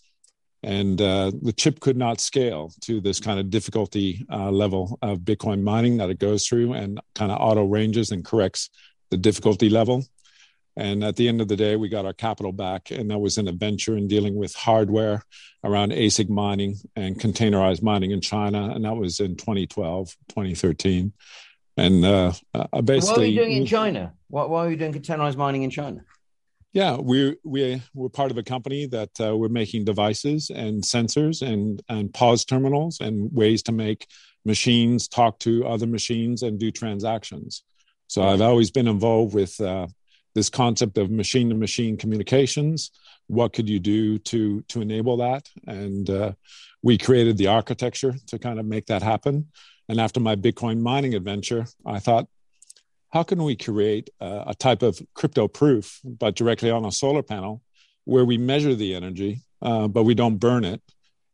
[SPEAKER 5] And uh, the chip could not scale to this kind of difficulty uh, level of Bitcoin mining that it goes through, and kind of auto ranges and corrects the difficulty level. And at the end of the day, we got our capital back, and that was an adventure in dealing with hardware around ASIC mining and containerized mining in China, and that was in 2012, 2013. And uh, uh, basically,
[SPEAKER 2] why are you doing in china why, why are you doing containerized mining in china
[SPEAKER 5] yeah, we're we we're part of a company that uh, we're making devices and sensors and and POS terminals and ways to make machines talk to other machines and do transactions. So I've always been involved with uh, this concept of machine to machine communications. What could you do to to enable that? And uh, we created the architecture to kind of make that happen. And after my Bitcoin mining adventure, I thought how can we create a, a, type of crypto proof, but directly on a solar panel, where we measure the energy, uh, but we don't burn it,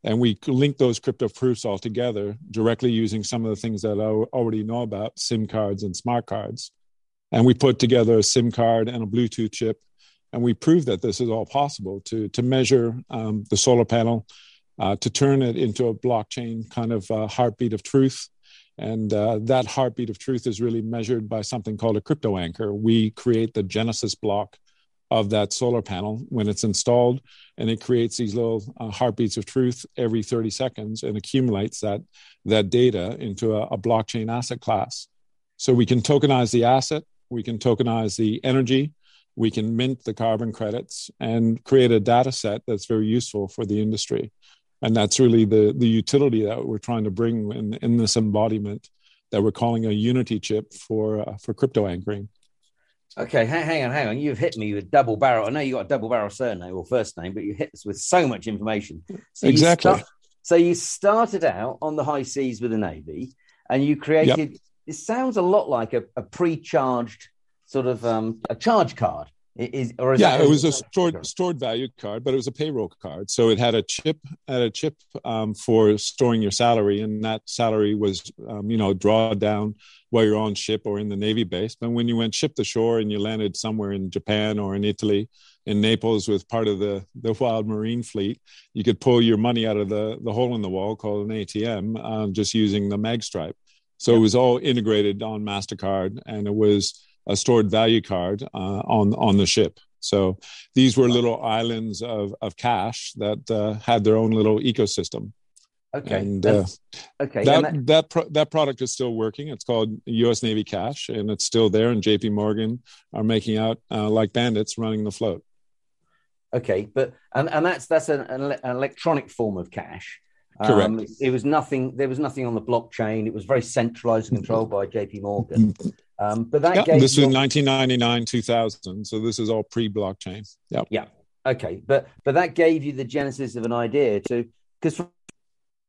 [SPEAKER 5] and we link those crypto proofs all together directly using some of the things that I already know about, SIM cards and smart cards, and we put together a SIM card and a Bluetooth chip, and we prove that this is all possible to to measure um, the solar panel, uh, to turn it into a blockchain kind of uh, heartbeat of truth and uh, that heartbeat of truth is really measured by something called a crypto anchor. We create the genesis block of that solar panel when it's installed, and it creates these little uh, heartbeats of truth every 30 seconds and accumulates that, that data into a, a blockchain asset class. So we can tokenize the asset, we can tokenize the energy, we can mint the carbon credits, and create a data set that's very useful for the industry and that's really the the utility that we're trying to bring in, in this embodiment that we're calling a unity chip for uh, for crypto anchoring.
[SPEAKER 2] Okay hang, hang, on hang on. You've hit me with double barrel. I know you got a double barrel surname or first name but you hit us with so much information. So
[SPEAKER 5] exactly.
[SPEAKER 2] you start, so you started out on the high seas with the navy and you created yep. it sounds a lot like a, a pre-charged sort of um, a charge card is, or is
[SPEAKER 5] yeah,
[SPEAKER 2] that,
[SPEAKER 5] it was a stored stored value card, but it was a payroll card. So it had a chip, had a chip um, for storing your salary, and that salary was, um, you know, draw down while you're on ship or in the navy base. But when you went ship to shore and you landed somewhere in Japan or in Italy, in Naples with part of the the Wild Marine Fleet, you could pull your money out of the the hole in the wall called an ATM, um, just using the mag stripe. So yep. it was all integrated on Mastercard, and it was a stored value card uh, on on the ship. So these were little islands of of cash that uh, had their own little ecosystem.
[SPEAKER 2] Okay.
[SPEAKER 5] And uh,
[SPEAKER 2] okay.
[SPEAKER 5] That
[SPEAKER 2] and
[SPEAKER 5] that that, pro- that product is still working. It's called U.S. Navy Cash, and it's still there. And J.P. Morgan are making out uh, like bandits running the float.
[SPEAKER 2] Okay, but and and that's that's an, an electronic form of cash.
[SPEAKER 5] Correct.
[SPEAKER 2] Um, it was nothing. There was nothing on the blockchain. It was very centralized and controlled by J.P. Morgan. [LAUGHS] Um, but that
[SPEAKER 5] yeah, this was 1999, 2000. So this is all pre-blockchain. Yeah.
[SPEAKER 2] Yeah. Okay. But but that gave you the genesis of an idea to because from,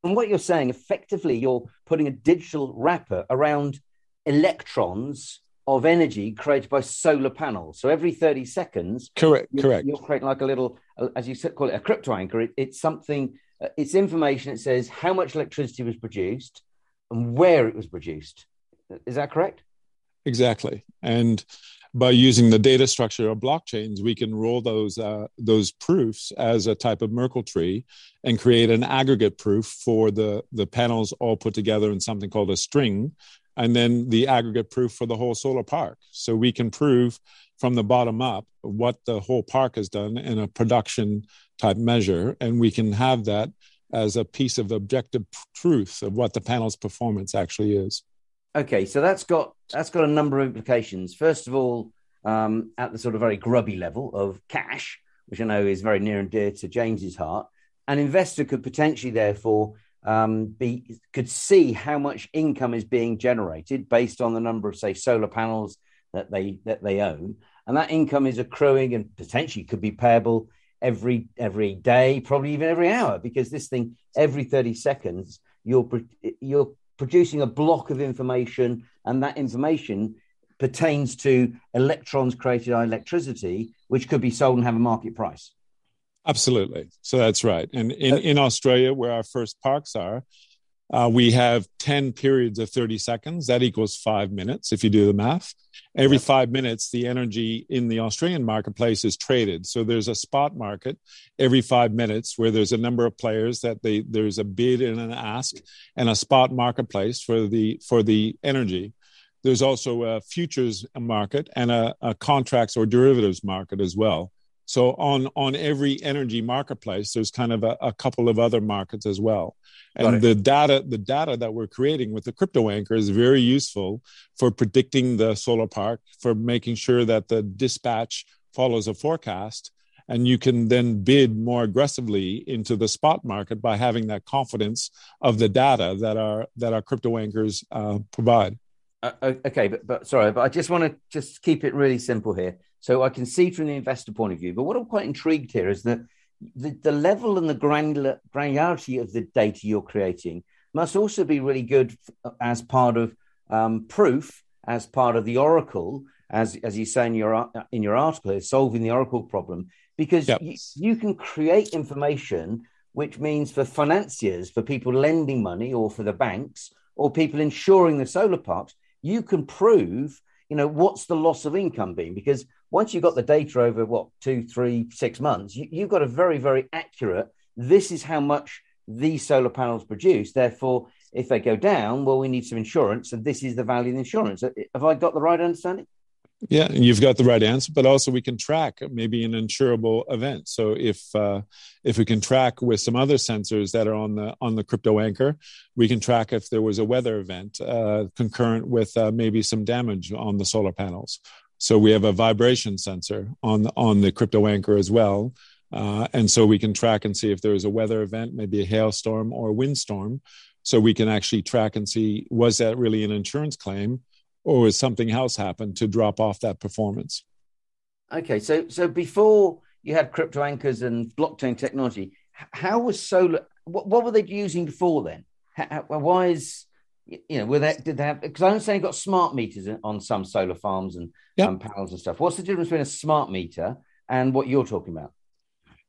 [SPEAKER 2] from what you're saying, effectively you're putting a digital wrapper around electrons of energy created by solar panels. So every 30 seconds,
[SPEAKER 5] Correct.
[SPEAKER 2] you're,
[SPEAKER 5] Correct.
[SPEAKER 2] you're creating like a little, as you call it a crypto anchor. It, it's something, uh, it's information. It says how much electricity was produced and where it was produced. Is that correct?
[SPEAKER 5] Exactly. And by using the data structure of blockchains, we can roll those uh, those proofs as a type of Merkle tree and create an aggregate proof for the the panels all put together in something called a string, and then the aggregate proof for the whole solar park. So we can prove from the bottom up what the whole park has done in a production type measure, and we can have that as a piece of objective truth of what the panel's performance actually is.
[SPEAKER 2] Okay, so that's got that's got a number of implications. First of all, um, at the sort of very grubby level of cash, which I know is very near and dear to James's heart, an investor could potentially, therefore, um, be could see how much income is being generated based on the number of, say, solar panels that they that they own, and that income is accruing and potentially could be payable every every day, probably even every hour, because this thing every thirty seconds you're you're producing a block of information, and that information pertains to electrons created by electricity, which could be sold and have a market price.
[SPEAKER 5] Absolutely. So that's right. And in, uh, in Australia, where our first parks are, uh, we have 10 periods of 30 seconds. That equals five minutes if you do the math. Every five minutes, the energy in the Australian marketplace is traded. So there's a spot market every five minutes where there's a number of players that they there's a bid and an ask and a spot marketplace for the for the energy. There's also a futures market and a, a contracts or derivatives market as well. So on on every energy marketplace, there's kind of a, a couple of other markets as well. And the data the data that we're creating with the crypto anchor is very useful for predicting the solar park, for making sure that the dispatch follows a forecast, and you can then bid more aggressively into the spot market by having that confidence of the data that our that our crypto anchors uh, provide.
[SPEAKER 2] Uh, okay, but, but sorry, but I just want to just keep it really simple here. So I can see from the investor point of view, but what I'm quite intrigued here is that the, the level and the granular granularity of the data you're creating must also be really good as part of um, proof, as part of the oracle, as as you say in your in your article, is solving the oracle problem, because
[SPEAKER 5] Yep.
[SPEAKER 2] you, you can create information which means for financiers, for people lending money, or for the banks, or people insuring the solar parks, you can prove, you know, what's the loss of income being? Because once you've got the data over what two, three, six months, you, you've got a very, very accurate. This is how much these solar panels produce. Therefore, if they go down, well, we need some insurance, and this is the value of the insurance. Uh, have I got the right understanding?
[SPEAKER 5] Yeah, you've got the right answer, but also we can track maybe an insurable event. So if uh, if we can track with some other sensors that are on the on the crypto anchor, we can track if there was a weather event uh, concurrent with uh, maybe some damage on the solar panels. So we have a vibration sensor on on the crypto anchor as well, uh, and so we can track and see if there was a weather event, maybe a hailstorm or a windstorm. So we can actually track and see was that really an insurance claim or has something else happened to drop off that performance?
[SPEAKER 2] Okay, so so before you had crypto anchors and blockchain technology, how was solar? What, what were they using before then? How, why is you know were they did they have? Because I understand you've got smart meters on some solar farms and
[SPEAKER 5] Yep.
[SPEAKER 2] um, panels and stuff. What's the difference between a smart meter and what you're talking about?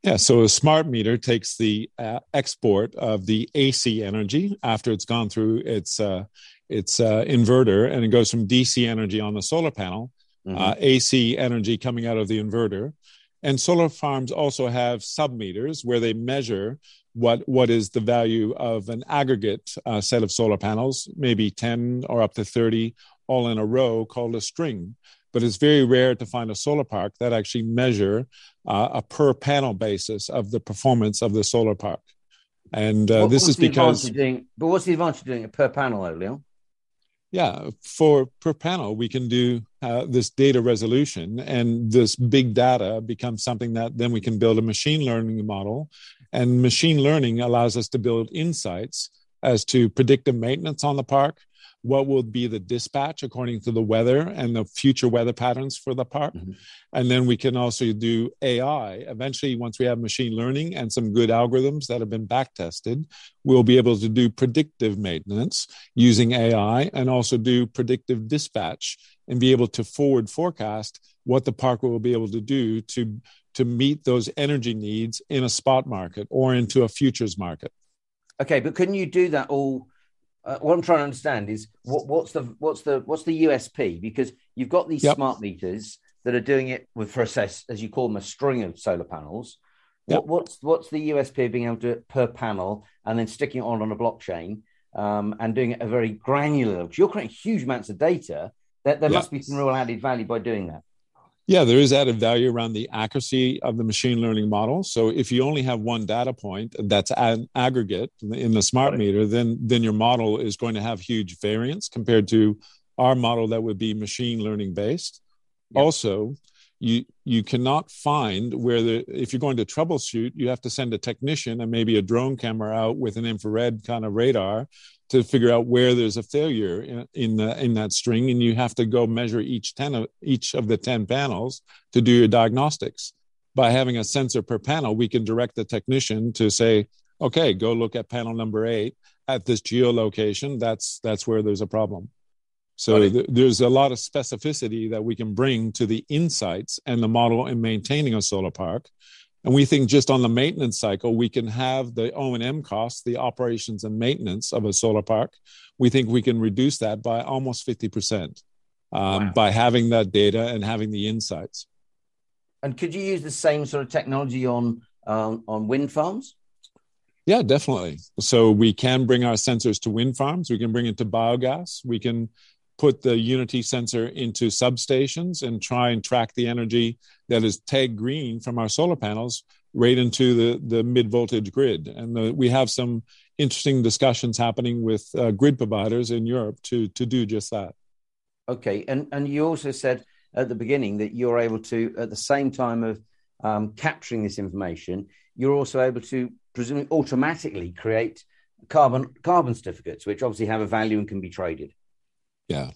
[SPEAKER 5] Yeah, so a smart meter takes the uh, export of the AC energy after it's gone through its uh, its uh, inverter, and it goes from DC energy on the solar panel,
[SPEAKER 2] Mhm.
[SPEAKER 5] uh, AC energy coming out of the inverter. And solar farms also have submeters where they measure what what is the value of an aggregate uh, set of solar panels, maybe ten or up to thirty, all in a row, called a string. But it's very rare to find a solar park that actually measure uh, a per panel basis of the performance of the solar park. And uh,
[SPEAKER 2] What-
[SPEAKER 5] this is because,
[SPEAKER 2] doing, but what's the advantage of doing it per panel, though, Leon?
[SPEAKER 5] Yeah, for per panel, we can do uh, this data resolution, and this big data becomes something that then we can build a machine learning model. And machine learning allows us to build insights as to predictive maintenance on the park, what will be the dispatch according to the weather and the future weather patterns for the park. Mm-hmm. And then we can also do AI. Eventually, once we have machine learning and some good algorithms that have been back tested, we'll be able to do predictive maintenance using AI and also do predictive dispatch and be able to forward forecast what the park will be able to do to to meet those energy needs in a spot market or into a futures market.
[SPEAKER 2] Okay, but couldn't you do that all? Uh, what I'm trying to understand is what, what's the what's the what's the USP? Because you've got these yep. smart meters that are doing it with for assess, as you call them, a string of solar panels. Yep. What, what's what's the USP of being able to do it per panel and then sticking it on on a blockchain um, and doing it a very granular? Because you're creating huge amounts of data. There, there yep. must be some real added value by doing that.
[SPEAKER 5] Yeah, there is added value around the accuracy of the machine learning model. So if you only have one data point that's an aggregate in the smart meter, then then your model is going to have huge variance compared to our model that would be machine learning based. Yep. Also, you you cannot find where the if you're going to troubleshoot, you have to send a technician and maybe a drone camera out with an infrared kind of radar to figure out where there's a failure in, in, the, in that string, and you have to go measure each ten of each of the ten panels to do your diagnostics. By having a sensor per panel, we can direct the technician to say, "Okay, go look at panel number eight at this geolocation. That's that's where there's a problem." So th- there's a lot of specificity that we can bring to the insights and the model in maintaining a solar park and we think just on the maintenance cycle, we can have the O&M costs, the operations and maintenance of a solar park. We think we can reduce that by almost 50% um, wow. by having that data and having the insights.
[SPEAKER 2] And could you use the same sort of technology on um, on wind farms?
[SPEAKER 5] Yeah, definitely. So we can bring our sensors to wind farms. We can bring it to biogas. We can put the Unity sensor into substations and try and track the energy that is tagged green from our solar panels right into the, the mid voltage grid. And the, we have some interesting discussions happening with uh, grid providers in Europe to, to do just that.
[SPEAKER 2] Okay. And, and you also said at the beginning that you're able to, at the same time of um, capturing this information, you're also able to presumably automatically create carbon carbon certificates, which obviously have a value and can be traded.
[SPEAKER 5] Yeah.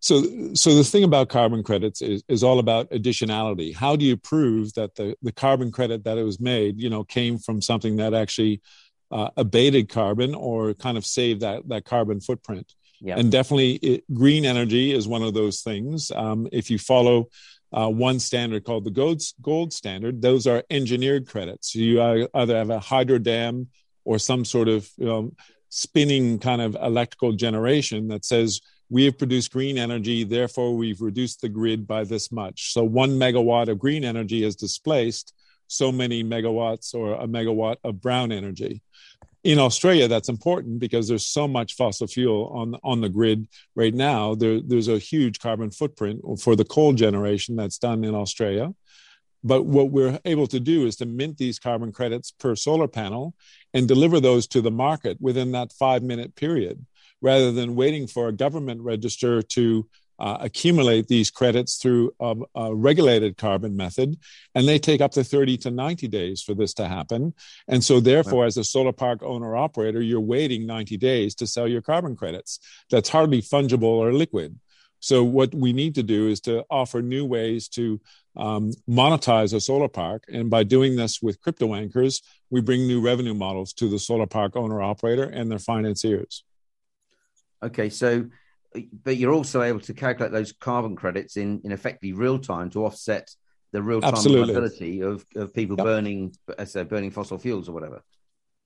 [SPEAKER 5] So, so the thing about carbon credits is, is all about additionality. How do you prove that the, the carbon credit that it was made, you know, came from something that actually uh, abated carbon or kind of saved that, that carbon footprint? Yeah. And definitely, it, green energy is one of those things. Um, if you follow uh, one standard called the gold, gold standard, those are engineered credits. You either have a hydro dam or some sort of you know, spinning kind of electrical generation that says we have produced green energy, therefore we've reduced the grid by this much. So one megawatt of green energy has displaced so many megawatts or a megawatt of brown energy. In Australia, that's important because there's so much fossil fuel on on the grid right now. There, there's a huge carbon footprint for the coal generation that's done in Australia. But what we're able to do is to mint these carbon credits per solar panel and deliver those to the market within that five minute period rather than waiting for a government register to uh, accumulate these credits through a, a, regulated carbon method, and they take up to 30 to 90 days for this to happen. And so, therefore, wow. as a solar park owner operator, you're waiting 90 days to sell your carbon credits. That's hardly fungible or liquid. So, what we need to do is to offer new ways to um, monetize a solar park. And by doing this with crypto anchors, we bring new revenue models to the solar park owner operator and their financiers.
[SPEAKER 2] Okay, so but you're also able to calculate those carbon credits in in effectively real time to offset the real time ability of, of people yep. burning as they're burning fossil fuels or whatever.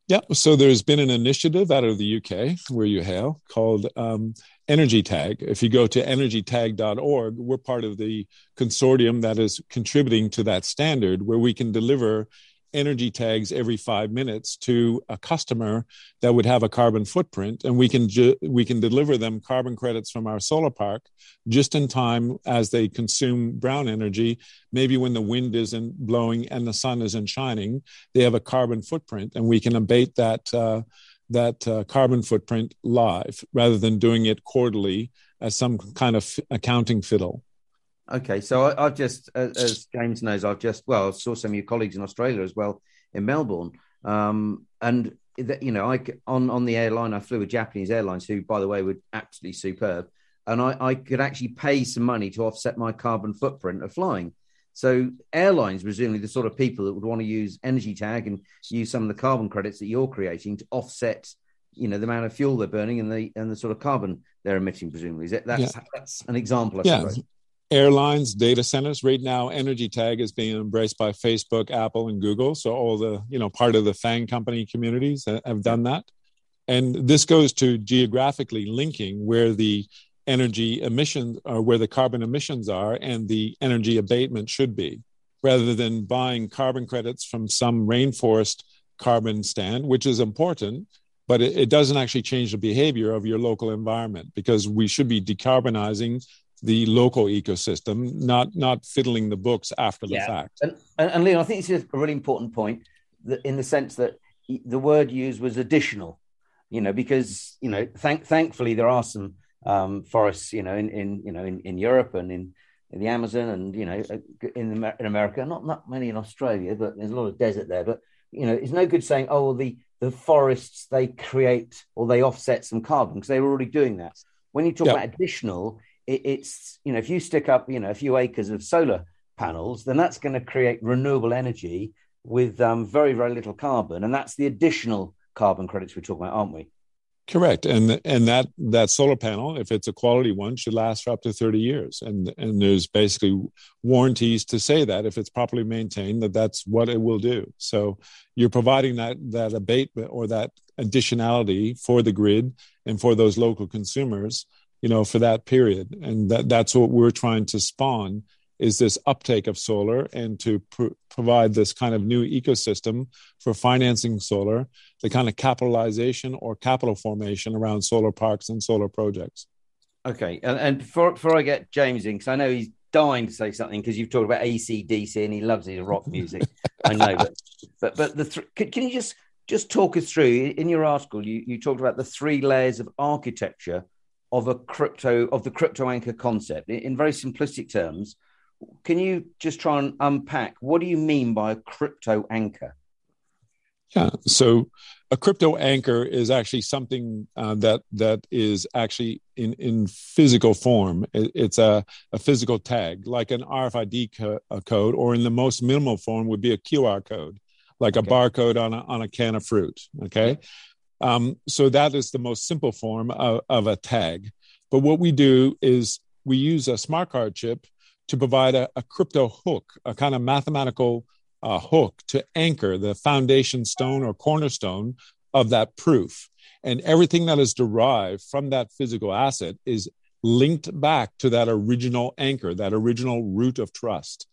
[SPEAKER 5] Yeah, so there's been an initiative out of the UK where you hail called um, Energy Tag. If you go to energytag.org, we're part of the consortium that is contributing to that standard where we can deliver energy tags every five minutes to a customer that would have a carbon footprint and we can ju- we can deliver them carbon credits from our solar park just in time as they consume brown energy. Maybe when the wind isn't blowing and the sun isn't shining they have a carbon footprint and we can abate that uh, that uh, carbon footprint live rather than doing it quarterly as some kind of accounting fiddle
[SPEAKER 2] Okay, so I, have just, as James knows, I've just well, I saw some of your colleagues in Australia as well in Melbourne, um, and that you know, I on on the airline I flew with Japanese Airlines, who by the way were absolutely superb, and I, I could actually pay some money to offset my carbon footprint of flying. So airlines, presumably the sort of people that would want to use energy tag and use some of the carbon credits that you're creating to offset, you know, the amount of fuel they're burning and the and the sort of carbon they're emitting. Presumably, is it that's yeah. that's an example? I yeah. Suppose
[SPEAKER 5] airlines, data centers. Right now, energy tag is being embraced by Facebook, Apple, and Google. So all the you know part of the FANG company communities have done that, and this goes to geographically linking where the energy emissions or where the carbon emissions are and the energy abatement should be, rather than buying carbon credits from some rainforest carbon stand, which is important. But it, it doesn't actually change the behavior of your local environment because we should be decarbonizing the local ecosystem, not not fiddling the books after the yeah. fact.
[SPEAKER 2] And, and, and Leon, I think this is a really important point that in the sense that the word used was additional, you know, because you know, thank, thankfully there are some um, forests, you know, in, in you know in, in Europe and in, in the Amazon and you know in in America, not not many in Australia, but there's a lot of desert there. But you know, it's no good saying, oh, well, the the forests they create or they offset some carbon because they were already doing that. When you talk yep. about additional, it, it's you know if you stick up you know a few acres of solar panels, then that's going to create renewable energy with um, very very little carbon, and that's the additional carbon credits we're talking about, aren't we?
[SPEAKER 5] Correct, and and that that solar panel, if it's a quality one, should last for up to thirty years, and and there's basically warranties to say that if it's properly maintained, that that's what it will do. So you're providing that that abatement or that additionality for the grid and for those local consumers you know, for that period. And that, that's what we're trying to spawn is this uptake of solar and to pr- provide this kind of new ecosystem for financing solar, the kind of capitalization or capital formation around solar parks and solar projects.
[SPEAKER 2] Okay. And, and before, before I get James in, because I know he's dying to say something because you've talked about ACDC and he loves his rock music. I know, but but but the th- can, can you just just talk us through in your article? You you talked about the three layers of architecture of a crypto of the crypto anchor concept. In very simplistic terms can you just try and unpack what do you mean by a crypto anchor?
[SPEAKER 5] Yeah so a crypto anchor is actually something uh, that that is actually in in physical form. It, it's a, a physical tag like an rfid co- code or in the most minimal form would be a qr code like okay. a barcode on a, on a can of fruit okay um, so that is the most simple form of, of, a tag. But what we do is we use a smart card chip to provide a, a crypto hook, a kind of mathematical uh, hook to anchor the foundation stone or cornerstone of that proof. And everything that is derived from that physical asset is linked back to that original anchor, that original root of trust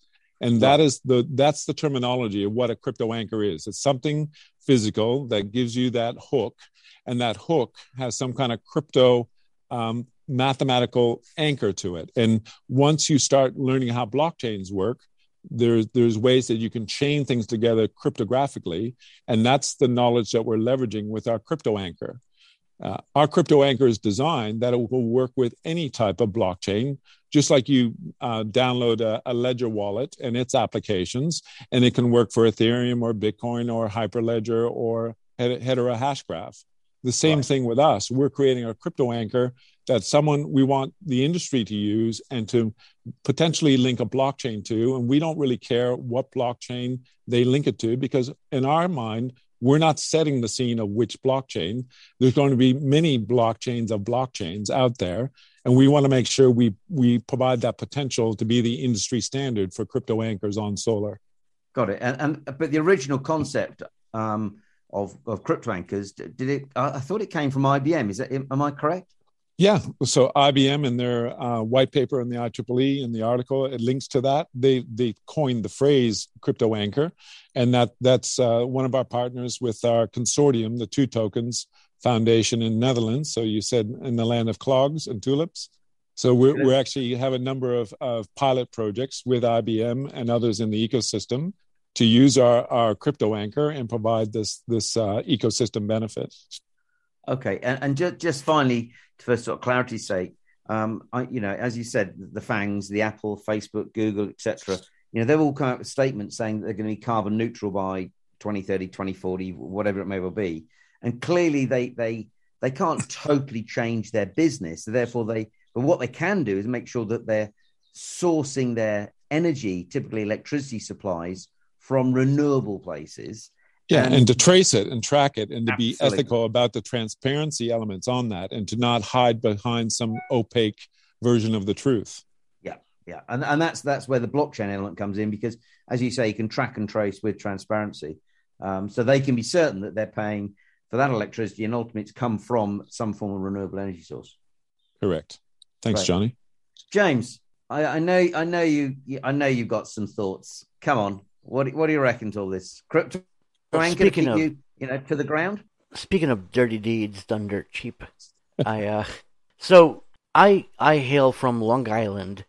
[SPEAKER 5] and that is the that's the terminology of what a crypto anchor is. It's something physical that gives you that hook and that hook has some kind of crypto um, mathematical anchor to it. And once you start learning how blockchains work there's there's ways that you can chain things together cryptographically. And that's the knowledge that we're leveraging with our crypto anchor uh, our crypto anchor is designed that it will work with any type of blockchain, just like you uh, download a, a, Ledger wallet and its applications, and it can work for Ethereum or Bitcoin or Hyperledger or Hedera Hashgraph. The same right. thing with us. We're creating a crypto anchor that someone we want the industry to use and to potentially link a blockchain to. And we don't really care what blockchain they link it to because, in our mind, we're not setting the scene of which blockchain. There's going to be many blockchains of blockchains out there, and we want to make sure we we provide that potential to be the industry standard for crypto anchors on solar.
[SPEAKER 2] Got it. And, and but the original concept um, of of crypto anchors did it? I thought it came from IBM. Is that am I correct?
[SPEAKER 5] Yeah. So IBM in their uh, white paper in the IEEE in the article, it links to that. They they coined the phrase crypto anchor, and that that's uh, one of our partners with our consortium, the Two Tokens Foundation in Netherlands. So you said in the land of clogs and tulips. So we we actually have a number of, of pilot projects with IBM and others in the ecosystem to use our, our crypto anchor and provide this this uh, ecosystem benefit.
[SPEAKER 2] Okay, and, and just just finally, for sort of clarity's sake, um, I, you know, as you said, the FANGs, the Apple, Facebook, Google, etc. You know, they've all come up with statements saying that they're going to be carbon neutral by 2030, 2040, whatever it may well be. and clearly they they they can't totally change their business. So therefore, they but what they can do is make sure that they're sourcing their energy, typically electricity supplies, from renewable places.
[SPEAKER 5] Yeah, and, and, to trace it and track it and to absolutely. be ethical about the transparency elements on that and to not hide behind some opaque version of the truth.
[SPEAKER 2] Yeah, yeah. And, and that's that's where the blockchain element comes in because as you say, you can track and trace with transparency. Um, so they can be certain that they're paying for that electricity and ultimately it's come from some form of renewable energy source.
[SPEAKER 5] Correct. Thanks. Jonny.
[SPEAKER 2] James, I, I, know, I know you, I know you've got some thoughts. Come on, what, what do you reckon to all this crypto? Speaking of, you, you know, to the ground.
[SPEAKER 1] Speaking of dirty deeds done dirt cheap, [LAUGHS] I uh, so I I hail from Long Island,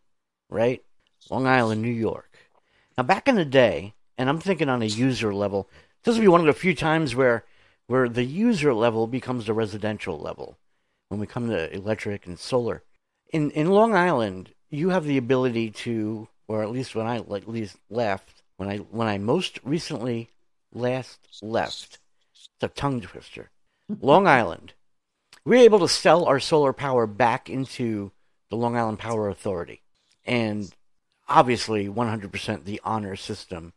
[SPEAKER 1] right? Long Island, New York. Now, back in the day, and I'm thinking on a user level, this will be one of the few times where where the user level becomes the residential level when we come to electric and solar. In in Long Island, you have the ability to, or at least when I at least left, when I when I most recently last left, it's a tongue twister. Long Island, we were able to sell our solar power back into the Long Island Power Authority, and obviously 100% the honor system,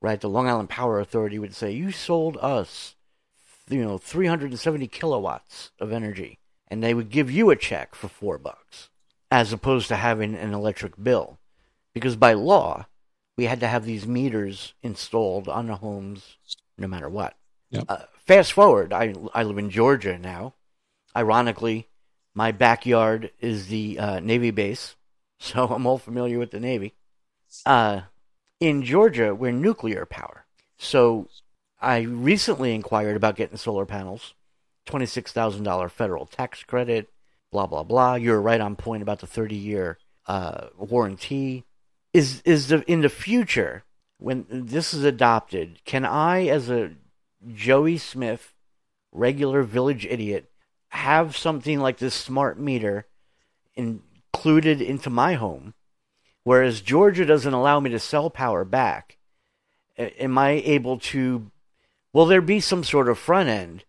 [SPEAKER 1] right? The Long Island Power Authority would say, You sold us, you know, 370 kilowatts of energy, and they would give you a check for four bucks, as opposed to having an electric bill. Because by law, we had to have these meters installed on the homes no matter what.
[SPEAKER 5] Yep. Uh,
[SPEAKER 1] fast forward, I, I live in Georgia now. Ironically, my backyard is the uh, Navy base [LAUGHS] so I'm all familiar with the Navy. Uh, in Georgia, we're nuclear power. So I recently inquired about getting solar panels, $26,000 federal tax credit, blah, blah, blah. You're right on point about the 30 year uh, warranty. Is, is the, in the future, when this is adopted, can I, as a Joey Smith, regular village idiot, have something like this smart meter included into my home, whereas Georgia doesn't allow me to sell power back. Am I able to? Will there be some sort of front end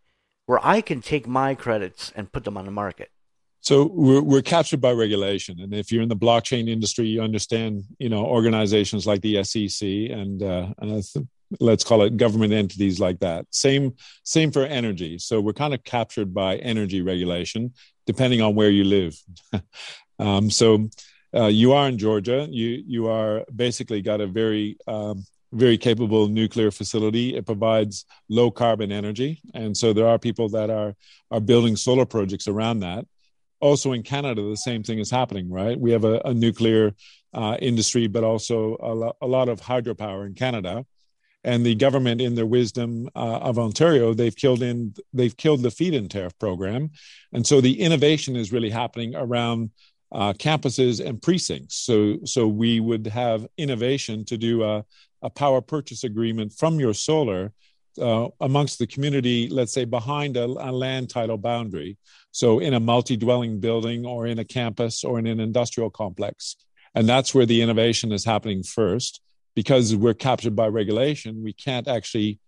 [SPEAKER 1] where I can take my credits and put them on the market?
[SPEAKER 5] So we're, we're captured by regulation, and if you're in the blockchain industry, you understand, you know, organizations like the SEC and, uh, and th- let's call it government entities like that. Same, same for energy. So we're kind of captured by energy regulation, depending on where you live. [LAUGHS] Um, so uh, you are in Georgia. You you are basically got a very um, very capable nuclear facility. It provides low carbon energy, and so there are people that are are building solar projects around that. Also in Canada, the same thing is happening. Right, we have a, a nuclear uh, industry, but also a, lo- a lot of hydropower in Canada and the government in their wisdom uh, of ontario they've killed in they've killed the feed-in tariff program and so the innovation is really happening around uh, campuses and precincts. So, so we would have innovation to do a, a power purchase agreement from your solar uh, amongst the community, let's say behind a, a, land title boundary. So, in a multi dwelling building or in a campus or in an industrial complex. And that's where the innovation is happening first. Because we're captured by regulation, we can't actually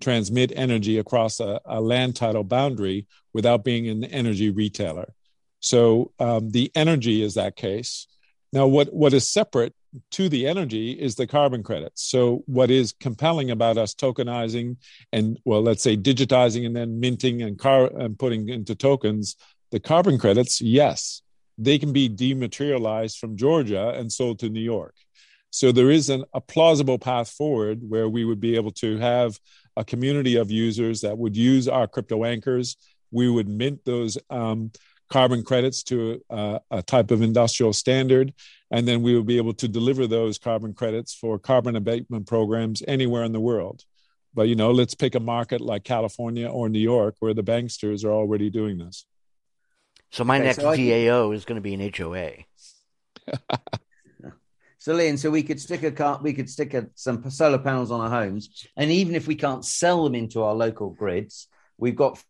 [SPEAKER 5] transmit energy across a, a land title boundary without being an energy retailer. So um, the energy is that case. Now, what, what is separate to the energy is the carbon credits. So, what is compelling about us tokenizing and, well, let's say digitizing and then minting and, car- and putting into tokens the carbon credits? Yes, they can be dematerialized from Georgia and sold to New York. So, there is an, a plausible path forward where we would be able to have a community of users that would use our crypto anchors. We would mint those um, carbon credits to a, a, type of industrial standard. And then we will be able to deliver those carbon credits for carbon abatement programs anywhere in the world. But, you know, let's pick a market like California or New York where the banksters are already doing this.
[SPEAKER 1] So my okay, next so DAO is going to be an HOA. [LAUGHS]
[SPEAKER 2] so, Leon, so we could stick a car, we could stick a, some solar panels on our homes, and even if we can't sell them into our local grids, we've got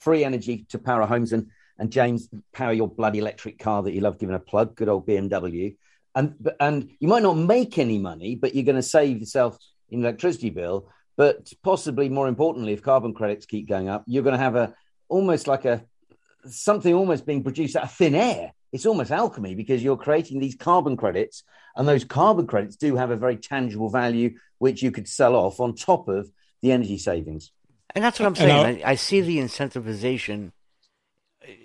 [SPEAKER 2] free energy to power our homes. And and James, power your bloody electric car that you love giving a plug, good old BMW. And and you might not make any money, but you're going to save yourself an electricity bill. But possibly more importantly, if carbon credits keep going up, you're going to have a almost like a something almost being produced out of thin air. It's almost alchemy because you're creating these carbon credits, and those carbon credits do have a very tangible value, which you could sell off on top of the energy savings.
[SPEAKER 1] And that's what I'm saying. I, I, see the incentivization,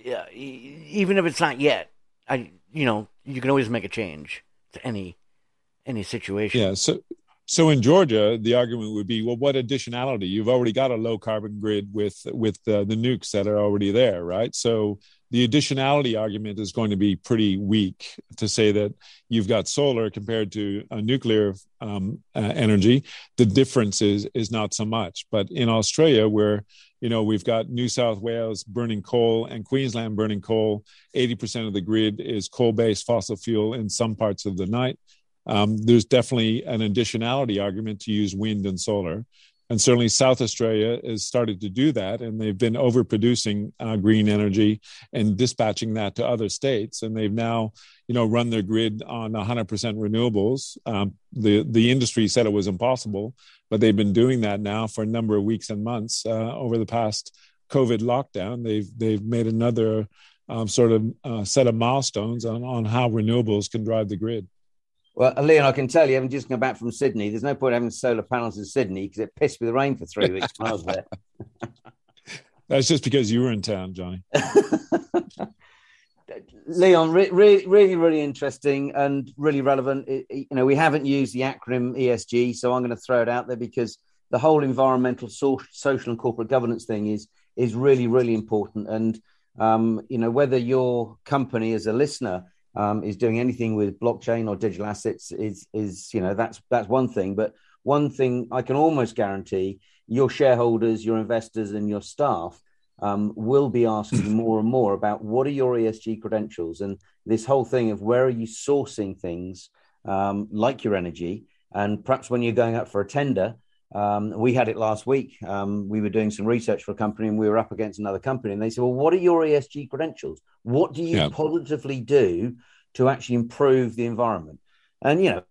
[SPEAKER 1] yeah, even if it's not yet. I, you know, you can always make a change to any any situation.
[SPEAKER 5] Yeah. So so in Georgia, the argument would be, well, what additionality? You've already got a low carbon grid with with uh, the nukes that are already there, right? So the additionality argument is going to be pretty weak to say that you've got solar compared to a nuclear um, uh, energy. The difference is is not so much. But in Australia, where you know we've got New South Wales burning coal and Queensland burning coal, eighty percent of the grid is coal-based fossil fuel in some parts of the night um, there's definitely an additionality argument to use wind and solar. And certainly South Australia has started to do that, and they've been overproducing uh, green energy and dispatching that to other states. And they've now, you know, run their grid on 100% renewables. Um, the the industry said it was impossible, but they've been doing that now for a number of weeks and months uh, over the past COVID lockdown. They've they've made another um, sort of uh, set of milestones on on how renewables can drive the grid.
[SPEAKER 2] Well, Leon, I can tell you, having just come back from Sydney, there's no point having solar panels in Sydney because it pissed with the rain for three weeks when I was there. [LAUGHS]
[SPEAKER 5] That's just because you were in town, Jonny. [LAUGHS]
[SPEAKER 2] Leon, re- re- really, really interesting and really relevant. It, you know, we haven't used the acronym ESG, so I'm going to throw it out there because the whole environmental, social, social and corporate governance thing is is really, really important. And um, you know, whether your company as a listener um, is doing anything with blockchain or digital assets is is you know that's that's one thing. But one thing I can almost guarantee your shareholders, your investors, and your staff um, will be asking [LAUGHS] more and more about what are your ESG credentials and this whole thing of where are you sourcing things um, like your energy and perhaps when you're going up for a tender. Um, we had it last week. Um, we were doing some research for a company and we were up against another company. And they said, Well, what are your ESG credentials? What do you yeah. positively do to actually improve the environment? And, you know,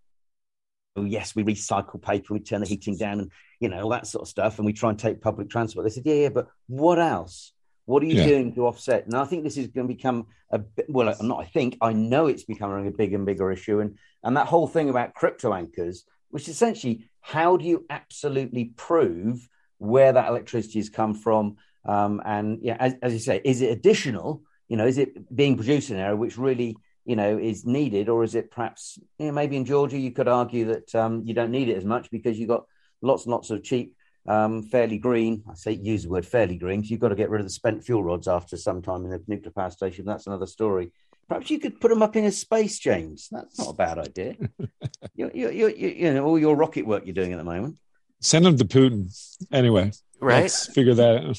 [SPEAKER 2] yes, we recycle paper, we turn the heating down, and you know all that sort of stuff, and we try and take public transport. They said, yeah, yeah, but what else? What are you yeah. doing to offset? And I think this is going to become a bit, well, not I think, I know it's becoming a big and bigger issue. And and that whole thing about crypto anchors, which essentially, how do you absolutely prove where that electricity has come from? Um, and yeah, as, as you say, is it additional? You know, is it being produced in an area which really you know is needed, or is it perhaps you know, maybe in Georgia you could argue that um, you don't need it as much because you've got lots and lots of cheap, um, fairly green. I say use the word fairly green because you've got to get rid of the spent fuel rods after some time in the nuclear power station. That's another story. Perhaps you could put them up in a space, James. That's not a bad idea. [LAUGHS] you, you, you, you know all your rocket work you're doing at the moment.
[SPEAKER 5] Send them to Putin anyway.
[SPEAKER 1] Right.
[SPEAKER 5] Let's figure that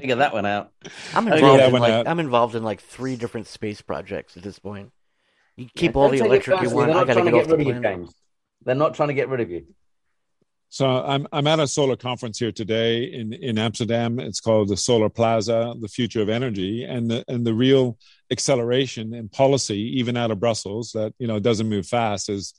[SPEAKER 2] figure that one out.
[SPEAKER 1] I'm involved in like I'm involved in like three different space projects at this point. You keep yeah, all the electric you want. I got to get, get rid of you, James.
[SPEAKER 2] They're not trying to get rid of you.
[SPEAKER 5] So I'm I'm at a solar conference here today in in Amsterdam. It's called the Solar Plaza, the future of energy, and the and the real acceleration in policy, even out of Brussels, that you know doesn't move fast, is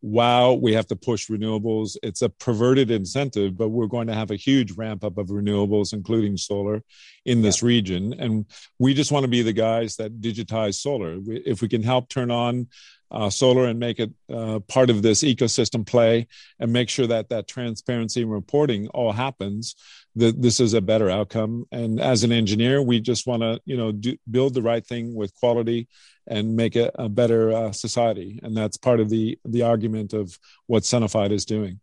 [SPEAKER 5] wow, we have to push renewables. It's a perverted incentive, but we're going to have a huge ramp up of renewables, including solar, in this yeah. region. And we just want to be the guys that digitize solar. We, if we can help turn on uh, solar and make it uh, part of this ecosystem play and make sure that that transparency and reporting all happens that this is a better outcome and as an engineer we just want to you know do, build the right thing with quality and make it a better uh, society. And that's part of the the argument of what Sunified is doing.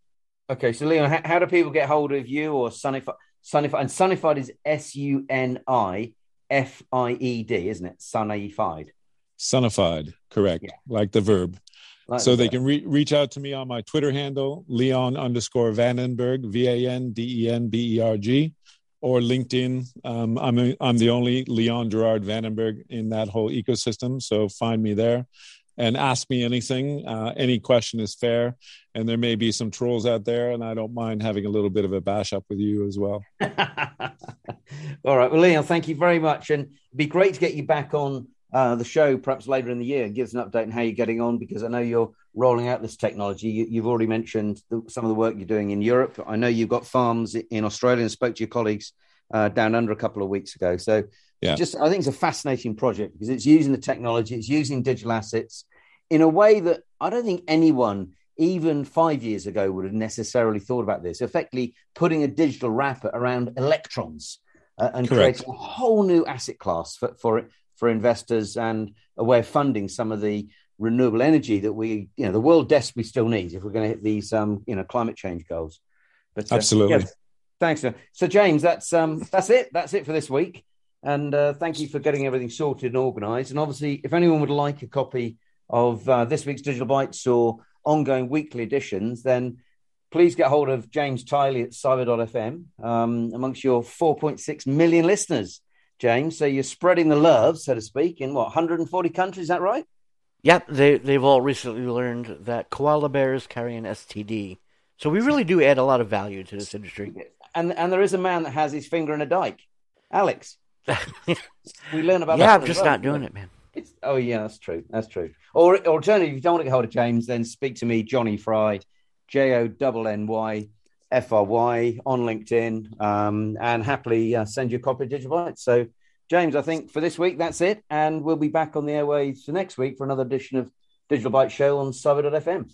[SPEAKER 2] Okay, so Leon, how, how do people get hold of you or Sunified? Sunified and Sunified is S U N I F I E D, isn't it? Sunified.
[SPEAKER 5] Sunified, correct, yeah. like the verb. Like so the they verb. can re- reach out to me on my Twitter handle, Leon underscore Vandenberg, V A N D E N B E R G or LinkedIn. Um, I'm a, I'm the only Leon Gerard Vandenberg in that whole ecosystem, so find me there and ask me anything. Uh, any question is fair, and there may be some trolls out there, and I don't mind having a little bit of a bash up with you as well. [LAUGHS]
[SPEAKER 2] All right, well, Leon, thank you very much, and it'd be great to get you back on uh, the show perhaps later in the year and give us an update on how you're getting on because I know you're rolling out this technology. You, have already mentioned the, some of the work you're doing in Europe. I know you've got farms in Australia and spoke to your colleagues uh, down under a couple of weeks ago. So, yeah. just I think it's a fascinating project because it's using the technology, it's using digital assets in a way that I don't think anyone even five years ago would have necessarily thought about this. Effectively, putting a digital wrapper around electrons uh, and Correct. creating a whole new asset class for, for it for investors and a way of funding some of the renewable energy that we, you know, the world desperately still needs if we're going to hit these, um, you know, climate change goals.
[SPEAKER 5] But uh, absolutely,
[SPEAKER 2] thanks. So, James, that's um, that's it. That's it for this week. And uh, thank you for getting everything sorted and organised. And obviously, if anyone would like a copy of uh, this week's Digital Bytes or ongoing weekly editions, then please get hold of James Tylee at cyber.fm um, amongst your 4.6 million listeners. James. So you're spreading the love, so to speak, in what 140 countries? Is that right?
[SPEAKER 1] Yep, they they've all recently learned that koala bears carry an STD. So we really do add a lot of value to this industry.
[SPEAKER 2] And and there is a man that has his finger in a dike, Alex. [LAUGHS] we learn about.
[SPEAKER 1] Yeah, I'm just well, not doing it, man.
[SPEAKER 2] It's, oh yeah, that's true. That's true. Or alternatively, if you don't want to get hold of James, then speak to me, Jonny Fry, J O N N Y F R Y on LinkedIn, um, and happily uh, send you a copy of Digital. So, James, I think for this week that's it, and we'll be back on the airways next week for another edition of Digital Bytes Show on Cyber.fm.